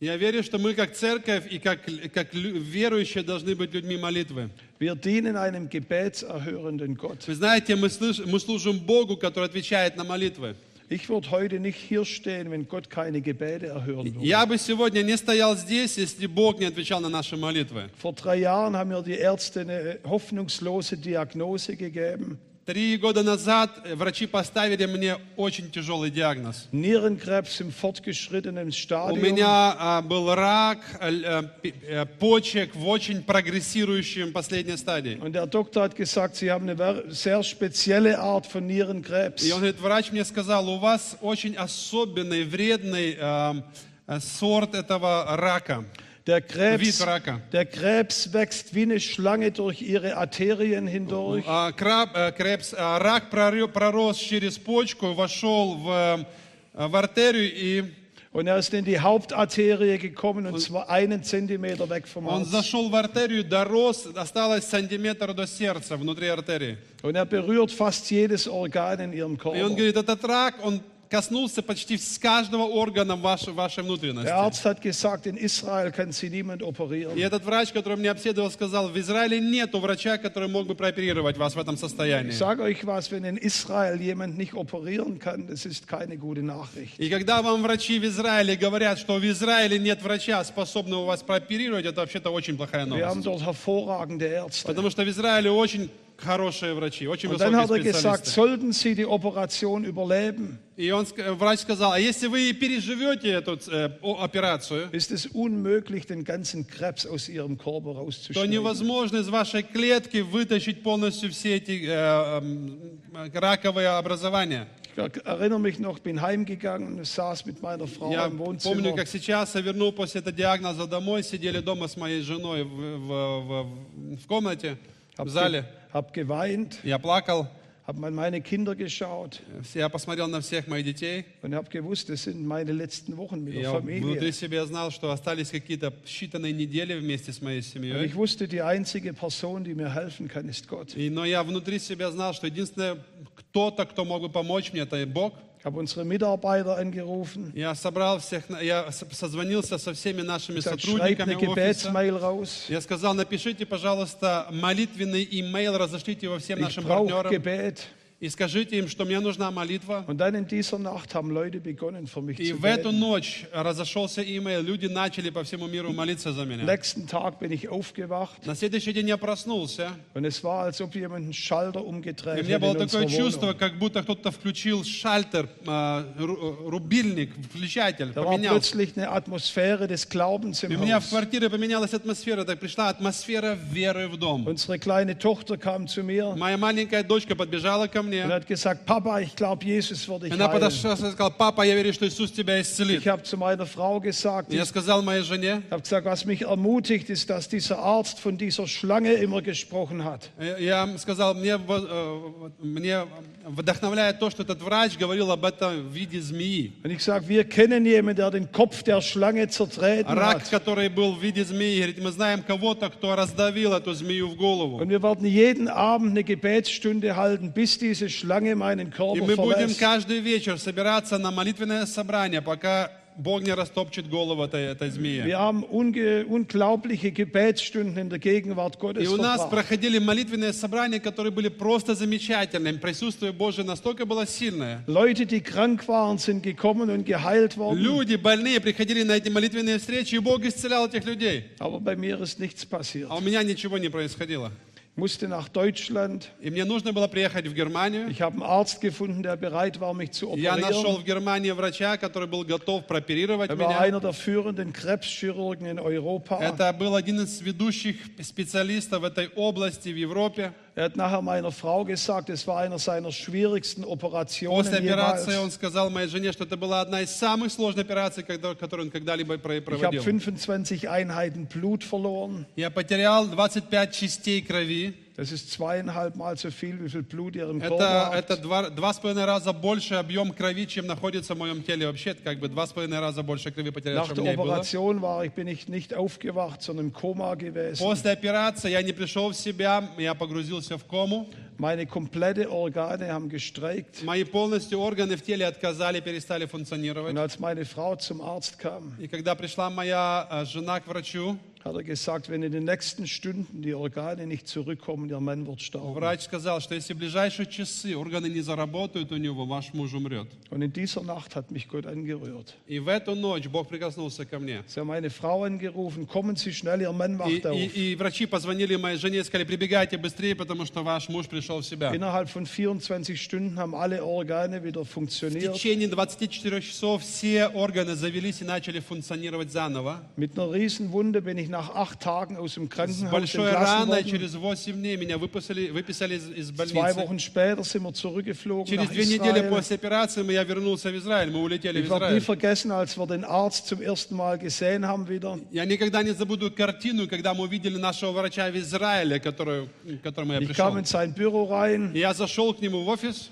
Я верю, что мы как церковь и как, как верующие должны быть людьми молитвы. Wir dienen einem gebetserhörenden Gott. Вы знаете, мы, слыш- мы служим Богу, который отвечает на молитвы. Ich würde heute nicht hier stehen, wenn Gott keine Gebete erhören würde. Я бы сегодня не стоял здесь, если Бог не отвечал на наши молитвы. Vor drei Jahren haben mir die Ärzte eine hoffnungslose Diagnose gegeben. Три года назад э, врачи поставили мне очень тяжелый диагноз. Nierenkrebs im fortgeschrittenen У Stadium. меня а, был рак э, почек в очень прогрессирующем последней стадии. Und der Doktor hat gesagt, Sie haben eine sehr spezielle Art von Nierenkrebs. И он говорит, врач мне сказал, у вас очень особенный, вредный э, сорт этого рака. Der Вид Krebs, рака. der Krebs wächst wie eine Schlange durch Ihre Arterien hindurch. А, краб- э, крепс- а, рак прорё- пророс через почку, вошел в, э, в артерию и Und er ist in die Hauptarterie gekommen und zwar einen Zentimeter weg vom он Herz. зашел в артерию, дорос, осталось сантиметр до сердца внутри артерии. Und er berührt fast jedes Organ in Ihrem И он Körper. говорит, этот рак, он коснулся почти с каждого органа вашей, вашей внутренности. Der Arzt hat gesagt, in Israel kann sie niemand operieren. И этот врач, который меня обследовал, сказал, в Израиле нету врача, который мог бы прооперировать вас в этом состоянии. Ich sage euch was, wenn in Israel jemand nicht operieren kann, das ist keine gute Nachricht. И когда вам врачи в Израиле говорят, что в Израиле нет врача, способного вас прооперировать, это вообще-то очень плохая Wir haben новость. dort hervorragende Ärzte. Потому что в Израиле очень хорошие врачи, очень Und dann hat er gesagt, специалисты. sollten Sie die Operation überleben, И он, ск- врач сказал, а если вы переживете эту э, о- операцию, ist es unmöglich, den ganzen Krebs aus Ihrem Körper то rauszuschneiden. невозможно из вашей клетки вытащить полностью все эти э, эм, раковые образования. Ich erinnere mich noch, bin heimgegangen und saß mit meiner Frau Я im помню, Wohnzimmer. как сейчас я вернул после этого диагноза домой, сидели дома с моей женой в, в- в- в комнате, в Hab, зале. ge hab geweint, Я плакал, habe an meine Kinder geschaut я посмотрел на всех моих детей. und habe gewusst, das sind meine letzten Wochen mit der Я внутри Familie. себя знал, что остались какие-то считанные недели вместе с моей Und семьей. ich wusste, die einzige Person, die mir helfen kann, ist Gott. И, но я внутри себя знал, что единственное, кто-то, кто мог бы помочь мне, это Бог. Ich habe unsere Mitarbeiter angerufen, Я собрал всех, на- я с- созвонился со всеми нашими gesagt, schreibt сотрудниками eine офиса. Gebetsmail raus. Я сказал, напишите, пожалуйста, молитвенный имейл, разошлите его всем Ich нашим brauche партнерам Gebet. И скажите им, что мне нужна молитва. Und dann in dieser Nacht haben Leute begonnen, für mich И zu в эту ночь разошелся имейл, люди начали по всему миру молиться за меня. nächsten Tag bin ich aufgewacht На следующий день я проснулся, und es war, als ob jemand einen Schalter и у меня было такое чувство, как будто кто-то включил шальтер, ру- рубильник, включатель, Da war поменялся. plötzlich eine Atmosphäre des Glaubens И у меня в квартире поменялась атмосфера, так пришла атмосфера веры в дом. Unsere kleine Tochter kam zu mir Моя маленькая дочка подбежала ко und мне. hat gesagt, Papa, ich glaube, Jesus wird dich Она heilen. подошла и сказала, папа, я верю, что Иисус тебя исцелит. Ich habe zu meiner Frau gesagt, Я ich сказал моей жене, habe gesagt, was mich ermutigt, ist, dass dieser Arzt von dieser Schlange immer gesprochen hat. э, я сказал, мне, во- э, мне вдохновляет то, что этот врач говорил об этом в виде змеи. Und ich sage, wir kennen jemanden, der den Kopf der Schlange zertreten Рак, hat. который был в виде змеи, говорит, мы знаем кого-то, кто раздавил эту змею в голову. Und wir werden jeden Abend eine Gebetsstunde halten, bis diese Schlange meinen И Körper мы будем каждый вечер собираться на молитвенное собрание, пока Бог не растопчет голову этой, этой змеи. Wir haben unge unglaubliche Gebetsstunden in der Gegenwart Gottes И у нас проходили молитвенные собрания, которые были просто замечательными. Присутствие Божие настолько было сильное. Leute, die krank waren, sind gekommen und geheilt worden. Люди больные приходили на эти молитвенные встречи, и Бог исцелял этих людей. Aber bei mir ist nichts passiert. А у меня ничего не происходило. Ich musste nach Deutschland. И мне нужно было приехать в Германию. Ich habe einen Arzt gefunden, der bereit war, mich zu Я нашел operieren. в Германии врача, который был готов прооперировать Er war меня. einer der führenden Krebschirurgen in Europa. Это был один из ведущих специалистов в этой области в Европе. Er hat nachher meiner Frau gesagt, es war einer seiner schwierigsten Operationen После операции он сказал моей жене, что это была одна из самых сложных операций, которую он когда-либо про- Ich habe проводил. 25 Einheiten Blut verloren. Я потерял 25 частей крови. Das ist zweieinhalb Mal so viel, wie viel Blut ihr im Это, Körper это habt. два, два с половиной раза больше объем крови, чем находится в моем теле. Вообще, это как бы два с половиной раза больше крови потерял, Nach чем der у меня было. Operation war ich, bin ich nicht aufgewacht, sondern im Koma gewesen. После операции я не пришел в себя, я погрузился в кому. Meine komplette Organe haben gestreikt. Мои полностью органы в теле отказали, перестали функционировать. Und als meine Frau zum Arzt kam, И когда пришла моя э, жена к врачу, hat er gesagt, wenn in den nächsten Stunden die Organe nicht zurückkommen, ihr Mann wird sterben. врач сказал, что если в ближайшие часы органы не заработают у него, ваш муж умрет. Und in dieser Nacht hat mich Gott angerührt. И в эту ночь Бог прикоснулся ко мне. Sie haben meine Frau angerufen, kommen Sie schnell, Ihr Mann И, wacht auf. и- и врачи позвонили моей жене и сказали, прибегайте быстрее, потому что ваш муж пришел в себя. Innerhalb von 24 Stunden haben alle Organe wieder В funktioniert. течение 24 часов все органы завелись и начали функционировать заново. Mit einer Riesenwunde bin ich nach acht Tagen aus dem С Krankenhaus большой entlassen раной worden. через 8 дней меня выписали, выписали из, из Zwei больницы. Wochen später sind wir zurückgeflogen Через nach две недели Israel. после операции я вернулся в Израиль, мы улетели в Ich werde nie Израиль. vergessen, als wir den Arzt zum ersten Mal gesehen haben wieder. Я никогда не забуду картину, когда мы увидели нашего врача в Израиле, который, к которому я Ich пришел. kam in sein Büro rein, И Я зашел к нему в офис,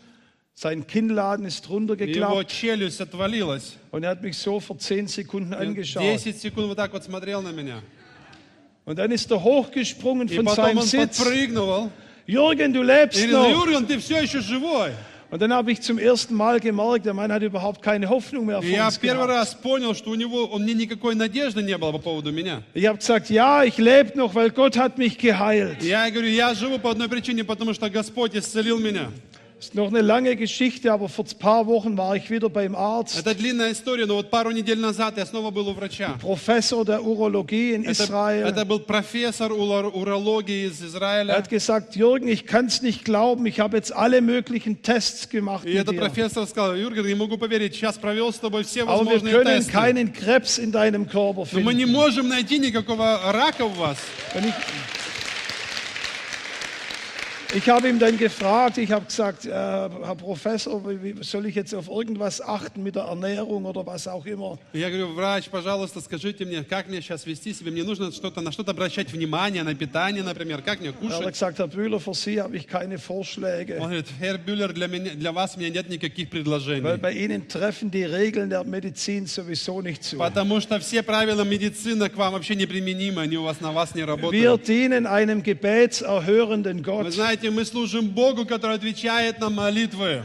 sein Kinnladen ist и его runtergeklappt челюсть отвалилась. und er hat mich so für 10 Sekunden И angeschaut. 10 секунд вот так вот смотрел на меня. Und dann ist er hochgesprungen И von потом seinem он Sitz. подпрыгнул. Jürgen, du И lebst говорит, noch. Юрген, ты все еще живой. Und dann habe ich zum ersten Mal gemerkt, der Mann hat überhaupt keine Hoffnung mehr И für я uns первый gehabt. раз понял, что у него, он мне никакой надежды не было по поводу меня. Ich habe gesagt, ja, ich lebe noch, weil Gott hat mich geheilt. И Я говорю, я живу по одной причине, потому что Господь исцелил меня. Ist noch eine lange Geschichte, aber vor ein paar Wochen war ich wieder beim Arzt. Это длинная история, но вот пару недель назад я снова был у врача. Professor der Urologie in Это, Israel. это был профессор ула- урологии из Er Израиля. hat gesagt, Jürgen, ich kann es nicht glauben, ich habe jetzt alle möglichen Tests gemacht И mit этот dir. профессор сказал, Юрген, не могу поверить, сейчас провел с тобой все Aber wir возможные können тесты. keinen Krebs in deinem Körper Но мы не finden. можем найти никакого рака у вас. Und ich, ich habe ihm dann gefragt, ich habe gesagt, äh, Herr Professor, wie, wie soll ich jetzt auf irgendwas achten mit der Ernährung oder was auch immer? Я говорю, врач, пожалуйста, скажите мне, как мне сейчас вести себя? Мне нужно что-то, на что-то обращать внимание, на питание, например, как мне Er hat кушать? gesagt, Herr Bühler, für Sie habe ich keine Vorschläge, Он говорит, Herr Бюллер, для, меня, для вас у меня нет никаких weil предложений. bei Ihnen treffen die Regeln der Medizin sowieso nicht zu. Потому что все правила медицины к вам вообще неприменимы, они у вас на вас не Wir работают. dienen einem gebetserhörenden Вы Gott. знаете, мы служим Богу, который отвечает на молитвы.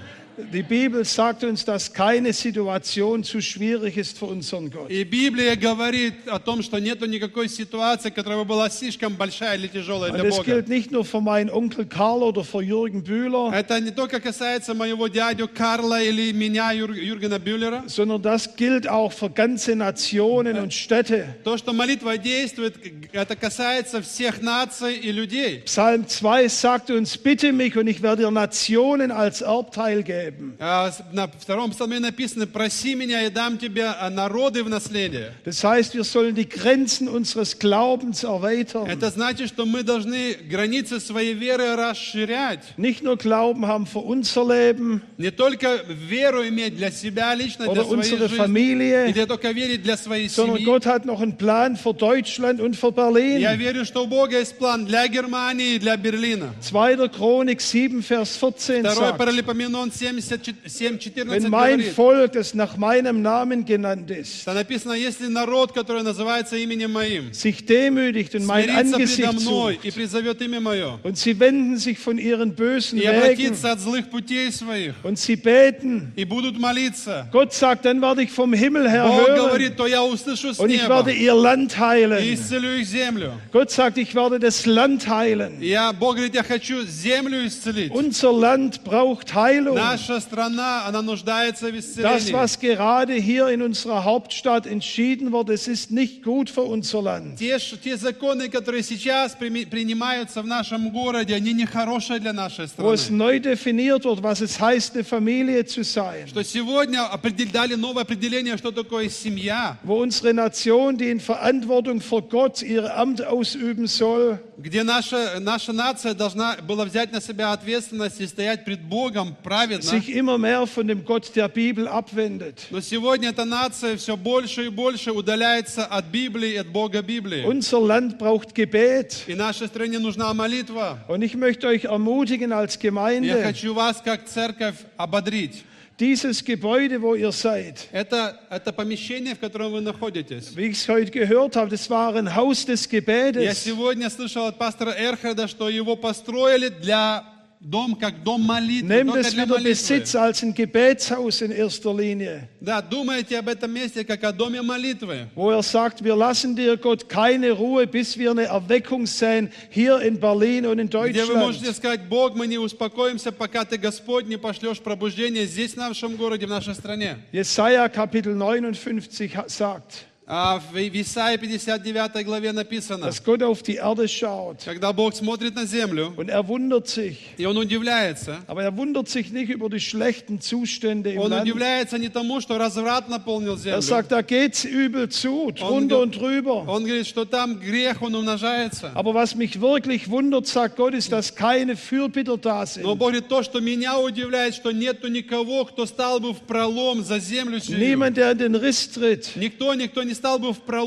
Die Bibel sagt uns, dass keine Situation zu schwierig ist für unseren Gott. И Библия говорит о том, что нету никакой ситуации, которая бы была слишком большая или тяжелая Und для das Бога. gilt nicht nur für meinen Onkel Karl oder für Jürgen Bühler, Это не только касается моего дядю Карла или меня, Юр- Юргена Бюллера. sondern das gilt auch für ganze Nationen und Städte. То, что молитва действует, это касается всех наций и людей. Psalm 2 sagt uns, bitte mich und ich werde dir Nationen als Erbteil geben. А, с- На втором псалме написано, проси меня и дам тебе а, народы в наследие. Das heißt, wir sollen die Grenzen unseres Glaubens erweitern. Это значит, что мы должны границы своей веры расширять. Nicht nur Glauben haben für unser Leben Не только веру иметь для себя лично, для oder своей unsere жизни, Familie, или только верить для своей sondern семьи. Gott hat noch einen Plan für Deutschland und für Я Berlin. верю, что у Бога есть план для Германии и для Берлина. 2. Chronik 7, Vers 14 Второй sagt, Паралипоменон 7, 77, 14 Wenn mein говорит, Volk, das nach meinem Namen genannt ist, что написано, если народ, который называется именем моим, sich demütigt und mein смирится предо Angesicht мной sucht и призовет имя мое, und sie wenden sich von ihren bösen и Wegen обратится от злых путей своих, und sie beten, и будут молиться, Gott sagt, dann werde ich vom Himmel her Бог hören говорит, то я услышу с und ich неба werde ihr Land и heilen. исцелю их землю. Gott sagt, ich werde das Land heilen. И Я, Бог говорит, я хочу землю исцелить. Unser Land braucht Heilung. Наша страна, она нуждается в Das, исцелении. was gerade hier in unserer Hauptstadt entschieden wird, es ist nicht gut für unser Land. Те, те законы, которые сейчас принимаются в нашем городе, они нехорошие для нашей Wo es страны. neu definiert wird, was es heißt, eine Familie zu sein. Что сегодня определ- дали новое определение, что такое семья, Wo unsere Nation, die in Verantwortung vor Gott ihr Amt ausüben soll, где наша, наша нация должна была взять на себя ответственность и стоять пред Богом праведно. Sich immer mehr von dem Gott der Bibel abwendet. Но сегодня эта нация все больше и больше удаляется от Библии, от Бога Библии. Unser Land braucht Gebet. И нашей стране нужна молитва. Und ich möchte euch ermutigen als Я Gemeinde, хочу вас, как церковь, ободрить. dieses Gebäude, wo ihr seid, Это, это помещение, в котором вы находитесь. wie ich es heute gehört habe, das war ein Haus des Я сегодня слышал от пастора Эрхарда, что его построили для дом, как дом молитвы, Nehmt только es для wieder молитвы. Besitz als ein Gebetshaus in erster Linie, Да, думайте об этом месте, как о доме молитвы. wo er sagt, wir lassen dir Gott keine Ruhe, bis wir eine Erweckung sehen hier in Berlin und in Где вы можете Deutschland. сказать, Бог, мы не успокоимся, пока Ты, Господь, не пошлешь пробуждение здесь, в нашем городе, в нашей стране. Jesaja Kapitel 59 ha- sagt, А в в Исаии 59 главе написано, dass Gott auf die Erde schaut когда Бог смотрит на землю, und er wundert sich. и Он удивляется, Aber er wundert sich nicht über die schlechten Zustände im Он Land. удивляется не тому, что разврат наполнил Er землю. sagt, da geht's übel zu, drunter ge- und drüber. Он говорит, что там грех, он умножается. Aber was mich wirklich wundert, sagt Gott, ist, dass keine Fürbitter da Но sind. Бог говорит, то, что меня удивляет, что нету никого, кто стал бы в пролом за землю сию. Niemand, der in den Riss tritt. Никто, никто не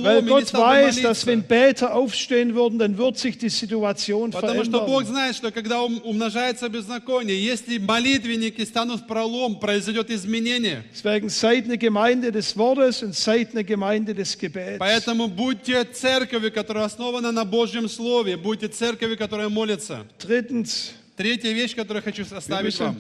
Weil Gott weiß, dass wenn молиться. Beter aufstehen würden, dann wird sich die Situation Потому что Бог знает, что когда ум- умножается беззаконие, если молитвенники станут в пролом, произойдет изменение. Deswegen seid eine Gemeinde des Wortes und seid eine Gemeinde des Gebets. Поэтому будьте церковью, которая основана на Божьем Слове, будьте церковью, которая молится. Drittens, Третья вещь, которую хочу оставить вам.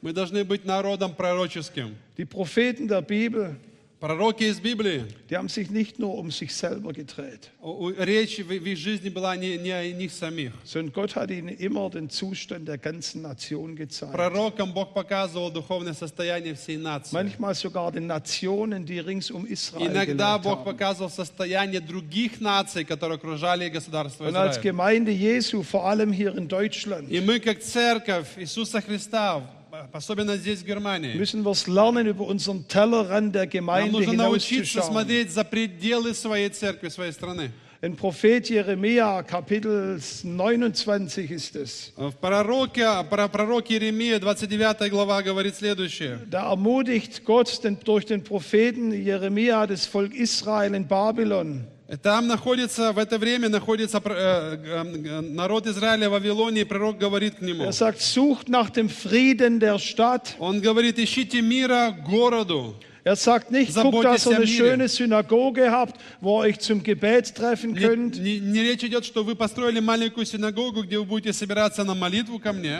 Мы должны быть народом пророческим. Die Propheten der Bibel, die haben sich nicht nur um sich selber gedreht, у- у- речь в в их жизни была не, не о них самих. sondern Gott hat ihnen immer den Zustand der ganzen Nation gezeigt. Пророкам Бог показывал духовное состояние всей нации. Manchmal sogar den Nationen, die rings um Israel Иногда gelebt Бог haben. показывал состояние других наций, которые окружали государство Und als Израиль. Gemeinde Jesu, vor allem hier in Deutschland, И мы, как церковь Иисуса Христа, особенно здесь, в Германии, müssen wir es lernen, über unseren Tellerrand der нам Gemeinde нужно научиться hinauszuschauen. смотреть за пределы своей церкви, своей страны. Ein Prophet Jeremia, Kapitel 29 ist es. В пророке, про пророк Иеремия, 29 глава, говорит следующее. Da ermutigt Gott den, durch den Propheten Jeremia das Volk Israel in Babylon. Там находится, в это время находится э, э, народ Израиля в Вавилоне, и пророк говорит к нему. Er sagt, sucht nach dem Frieden der Stadt. Он говорит, ищите мира городу. Er sagt nicht, guckt, dass ihr eine schöne Synagoge habt, wo ihr euch zum Gebet treffen könnt,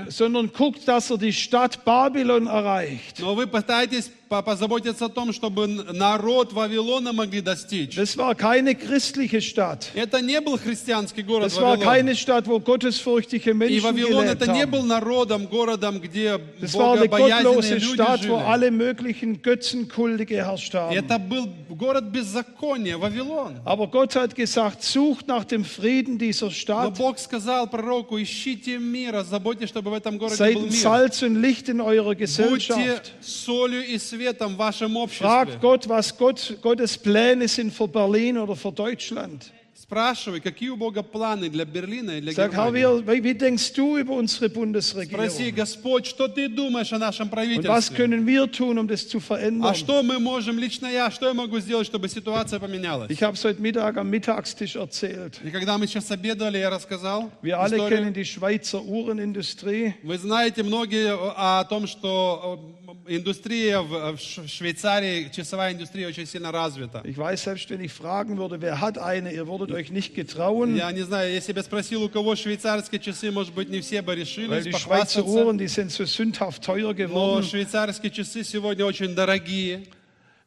sondern guckt, dass ihr die Stadt Babylon erreicht. но вы пытаетесь позаботиться о том, чтобы народ Вавилона могли достичь. Das war keine christliche Stadt. Это не был христианский город Das war Вавилон. keine Stadt, wo gottesfurchtige И Menschen Вавилон gelebt это не был народом, городом, где Das war eine gottlose люди Stadt, wo жили. alle möglichen Götzenkulte geherrscht haben. Это был город беззакония, Вавилон. Aber Gott hat gesagt, sucht nach dem Frieden dieser Но Stadt. Бог сказал пророку, ищите мира, заботьтесь, чтобы в этом городе Seid был мир. Salz und Licht in eurer Будьте Gesellschaft. солью и светом в вашем обществе. Fragt Gott, was Gott, Gottes Pläne sind für Berlin oder für Deutschland. Спрашивай, какие у Бога планы для Берлина и для Sag, Германии. wie, wie denkst du über unsere Спроси? Господь, что ты думаешь о нашем Und was правительстве? können wir tun, um das zu А что мы можем, лично я, что я могу сделать, чтобы ситуация поменялась? Ich habe es heute Mittag am Mittagstisch erzählt. И когда мы сейчас обедали, я рассказал Wir alle историю. kennen die Schweizer Uhrenindustrie. Вы знаете многие о том, что э, индустрия в Ш- Швейцарии, часовая индустрия очень сильно развита. Ich weiß, selbst wenn ich fragen würde, wer hat eine, ihr würdet euch nicht getrauen, Я не знаю, если бы я спросил, у кого швейцарские часы, может быть, не все бы weil решились die Schweizer похвастаться. Uhren, die sind so sündhaft teuer Но geworden. швейцарские часы сегодня очень дорогие.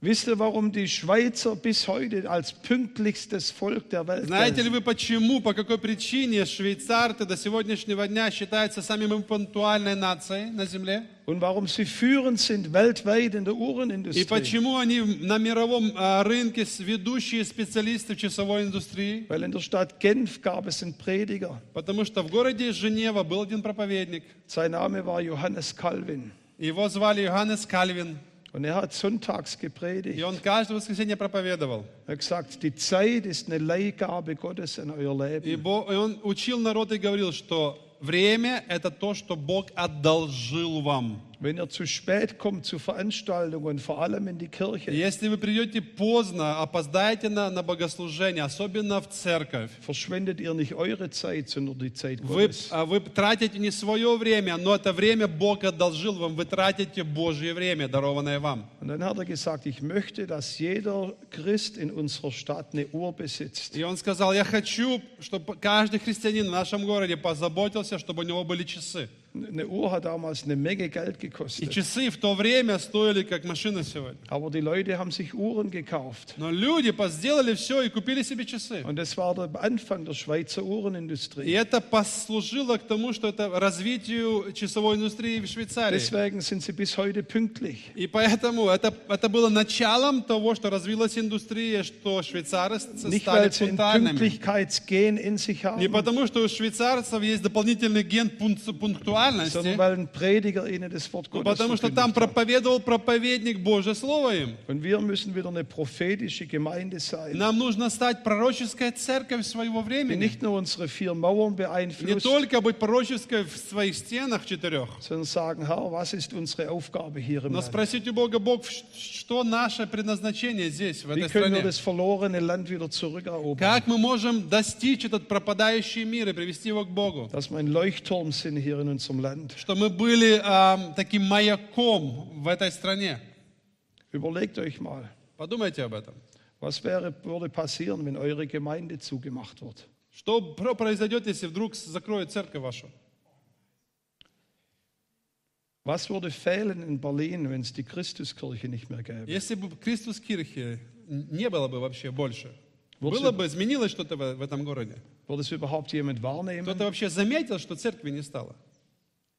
Wisst ihr, warum die Schweizer bis heute als pünktlichstes Volk der Welt Знаете ли gelten? вы почему, по какой причине швейцарцы до сегодняшнего дня считаются самой пунктуальной нацией на Земле? Und warum sie führend sind weltweit in der И Uhrenindustrie? почему они на мировом а, рынке с- ведущие специалисты в часовой индустрии? Weil in der Stadt Genf gab es einen Prediger. Потому что в городе Женева был один проповедник. Sein Name war Johannes Calvin. Его звали Йоганнес Кальвин. Und er hat sonntags И gepredigt. он каждое воскресенье проповедовал. Er gesagt, die Zeit ist eine Leihgabe Gottes in euer И, Leben. Бо- и он учил народ и говорил, что время – это то, что Бог одолжил вам. Wenn ihr zu spät kommt zu Veranstaltungen, vor allem in die Kirche, Если вы придете поздно, опоздаете на, на богослужение, особенно в церковь, verschwendet ihr nicht eure Zeit, sondern die Zeit вы, Gottes. а, вы тратите не свое время, но это время Бог одолжил вам. Вы тратите Божье время, дарованное вам. Und dann hat er gesagt, ich möchte, dass jeder Christ in unserer Stadt eine Uhr besitzt. И он сказал, я хочу, чтобы каждый христианин в нашем городе позаботился, чтобы у него были часы. Eine Uhr hat damals eine Menge Geld И gekostet. часы в то время стоили, как машина сегодня. Aber die Leute haben sich Uhren gekauft. Но люди сделали все и купили себе часы. Und das war der Anfang der Schweizer И Uhrenindustrie. это послужило к тому, что это развитию часовой индустрии в Швейцарии. Deswegen sind sie bis heute pünktlich. И поэтому это, это было началом того, что развилась индустрия, что швейцары Nicht, стали weil sie ein пунктуальными. Pünktlichkeitsgen in sich Не потому, что у швейцарцев есть дополнительный ген пунктуальности, актуальности. Потому что там проповедовал проповедник Божье Слово им. Нам нужно стать пророческой церковью своего времени. Не только быть пророческой в своих стенах четырех. Но спросить у Бога, Бог, что наше предназначение здесь, в этой стране? Как мы можем достичь этот пропадающий мир и привести его к Богу? Dass mein Leuchtturm sind hier in unserem Land. Что мы были ам, таким маяком в этой стране. Überlegt euch mal, Подумайте об этом. was wäre, würde passieren, wenn eure Gemeinde zugemacht wird? Что про- произойдет, если вдруг закроют церковь вашу? Was würde fehlen in Berlin, wenn es die Christuskirche nicht mehr gäbe? Если бы Кристус Кирхи не было бы вообще больше, Вот было бы, изменилось что-то в, в этом городе? Wird es überhaupt jemand wahrnehmen? Кто-то вообще заметил, что церкви не стало?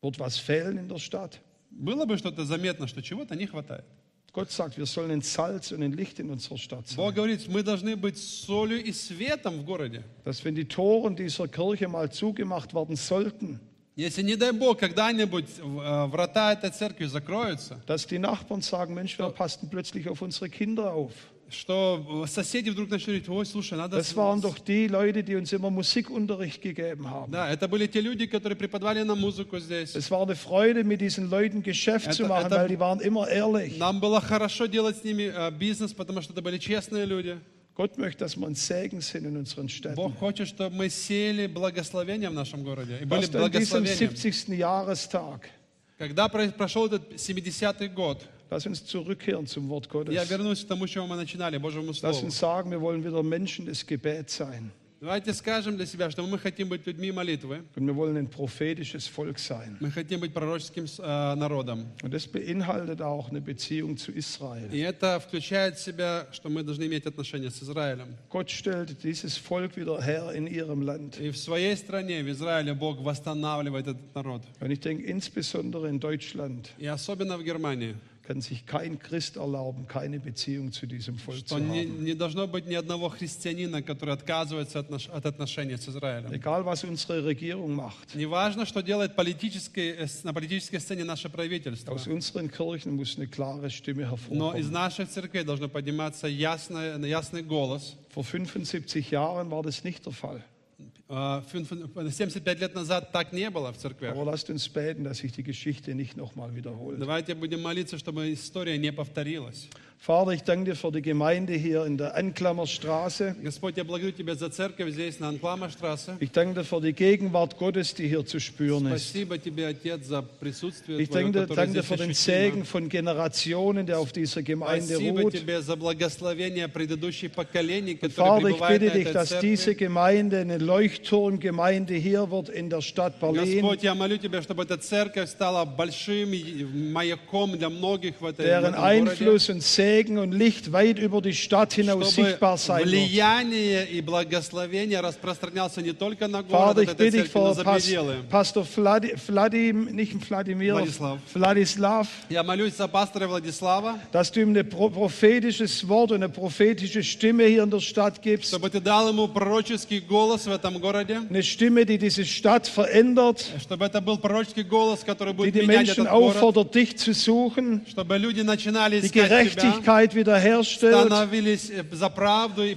Wird was fehlen in der Stadt? Было бы что-то заметно, что чего-то не хватает. Gott sagt, wir sollen ein Salz und ein Licht in unserer Stadt sein. Бог говорит, мы должны быть солью и светом в городе. Dass wenn die Toren dieser Kirche mal zugemacht werden sollten, Если, не дай Бог, когда-нибудь э, врата этой церкви закроются, dass die Nachbarn sagen, Mensch, wer passt denn plötzlich auf unsere Kinder auf? Что соседи вдруг начнут говорить, ой, слушай, надо... Das waren doch die Leute, die uns immer Musikunterricht gegeben haben. Да, это были те люди, которые преподавали нам музыку здесь. Es war eine Freude, mit diesen Leuten Geschäft zu Это- machen, это- weil die waren immer ehrlich. Нам было хорошо делать с ними э, бизнес, потому что это были честные люди. Gott möchte, dass wir ein Segen sind in unseren Städten. Бог хочет, чтобы мы сеяли благословение в нашем городе и были благословением. 70. Jahrestag, Когда про- прошел этот 70-й год, lass uns zurückkehren zum Wort Gottes. я вернусь к тому, с чего мы начинали, Божьему Lass Слову. uns sagen, wir wollen wieder Menschen des Gebets sein. Давайте скажем для себя, что мы хотим быть людьми молитвы, Und wir wollen ein prophetisches Volk sein. мы хотим быть пророческим э, народом. Und das beinhaltet auch eine Beziehung zu Israel. И это включает в себя, что мы должны иметь отношения с Израилем. Gott stellt dieses Volk wieder her in ihrem Land. И в своей стране, в Израиле, Бог восстанавливает этот народ. Und ich denke insbesondere in Deutschland. И особенно в Германии. kann sich kein Christ erlauben, keine Beziehung zu diesem Volk что zu не, haben. не должно быть ни одного христианина, который отказывается от, наш- от отношений с Израилем. Egal, was unsere Regierung macht. Неважно, что делает политической, э, с- на политической сцене наше правительство. Aus unseren Kirchen muss eine klare Stimme Но из hervorkommen. наших церквей должен подниматься ясный, ясный голос. Vor 75 Jahren war das nicht der Fall. Э, фин- фин- 75 лет назад так не было в церквях. Aber lasst uns beten, dass sich die Geschichte nicht nochmal wiederholt. Давайте будем молиться, чтобы история не повторилась. Vater, ich danke dir für die Gemeinde hier in der Anklammerstraße. Господь, я благодарю Тебя за церковь здесь, на Анкламаштрассе. Ich danke dir für die Gegenwart Gottes, die hier zu spüren ist. Спасибо Тебе, Отец, за присутствие Ich Твое, danke dir, которое danke dir здесь für den ощутимо. Segen von Generationen, der auf dieser Gemeinde Спасибо ruht. Тебе за благословение предыдущих поколений, Und которые Vater, ich пребывают bitte на dich, этой dass diese церкви. Gemeinde eine Leuchtturmgemeinde hier wird in der Stadt Berlin, Господь, я молю Тебя, чтобы эта церковь стала большим маяком для многих в, этой, в deren этом городе. Einfluss und Segen Segen und Licht weit über die Stadt hinaus sichtbar sein wird. Vater, ich bitte dich vor Pastor Vladi, nicht Vladimir, Vladislav, Vladislav. Dass du ihm ein prophetisches Wort und eine prophetische Stimme hier in der Stadt gibst. Eine Stimme, die diese Stadt verändert, die die Menschen auffordert, dich zu suchen, die Gerechtigkeit, Gerechtigkeit wiederherstellt.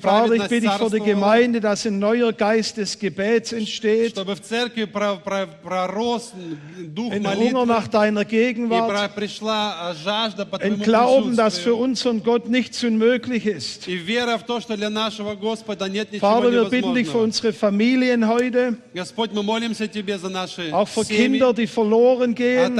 Vater, ich bitte dich für die Gemeinde, dass ein neuer Geist des Gebets entsteht. Ein Hunger nach deiner Gegenwart. Ein Glauben, dass für unseren Gott nichts unmöglich ist. Vater, wir bitten dich für unsere Familien heute. Auch für Kinder, die verloren gehen.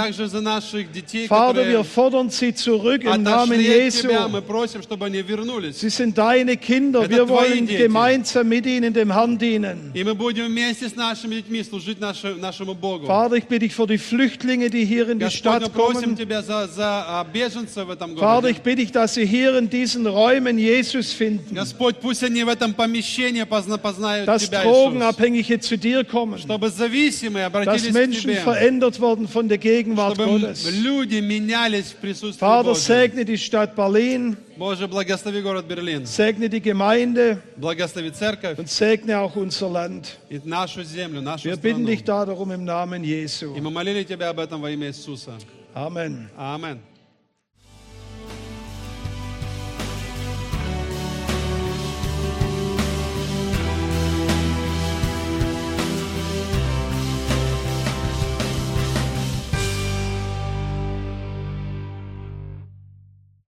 Vater, wir fordern sie zurück im Namen Jesu. Тебя. Jesu. Мы просим, чтобы они вернулись. Sie sind deine Kinder. Это Wir твои wollen дети. gemeinsam mit ihnen dem Herrn dienen. И мы будем вместе с нашими детьми служить наше- нашему Богу. Vater, ich bitte dich für die Flüchtlinge, die hier in die Господь, мы Stadt просим kommen. Тебя за, за а, bеженцев в этом Vater, городе. ich bitte dich, dass sie hier in diesen Räumen Jesus finden. Господь, пусть они в этом помещении позна- познают Dass Тебя, Иисус. Drogenabhängige zu dir kommen. Чтобы зависимые Dass обратились к Menschen Тебе. verändert werden von der Gegenwart Чтобы м- Gottes. люди менялись в присутствии Vater, Божьем. segne die Stadt Berlin, Боже, благослови город Берлин. segne die Gemeinde Благослови церковь und segne auch unser Land. и нашу землю, нашу Wir bitten страну. dich darum im Namen Jesu. И мы молили Тебя об этом во имя Иисуса. Amen. Amen.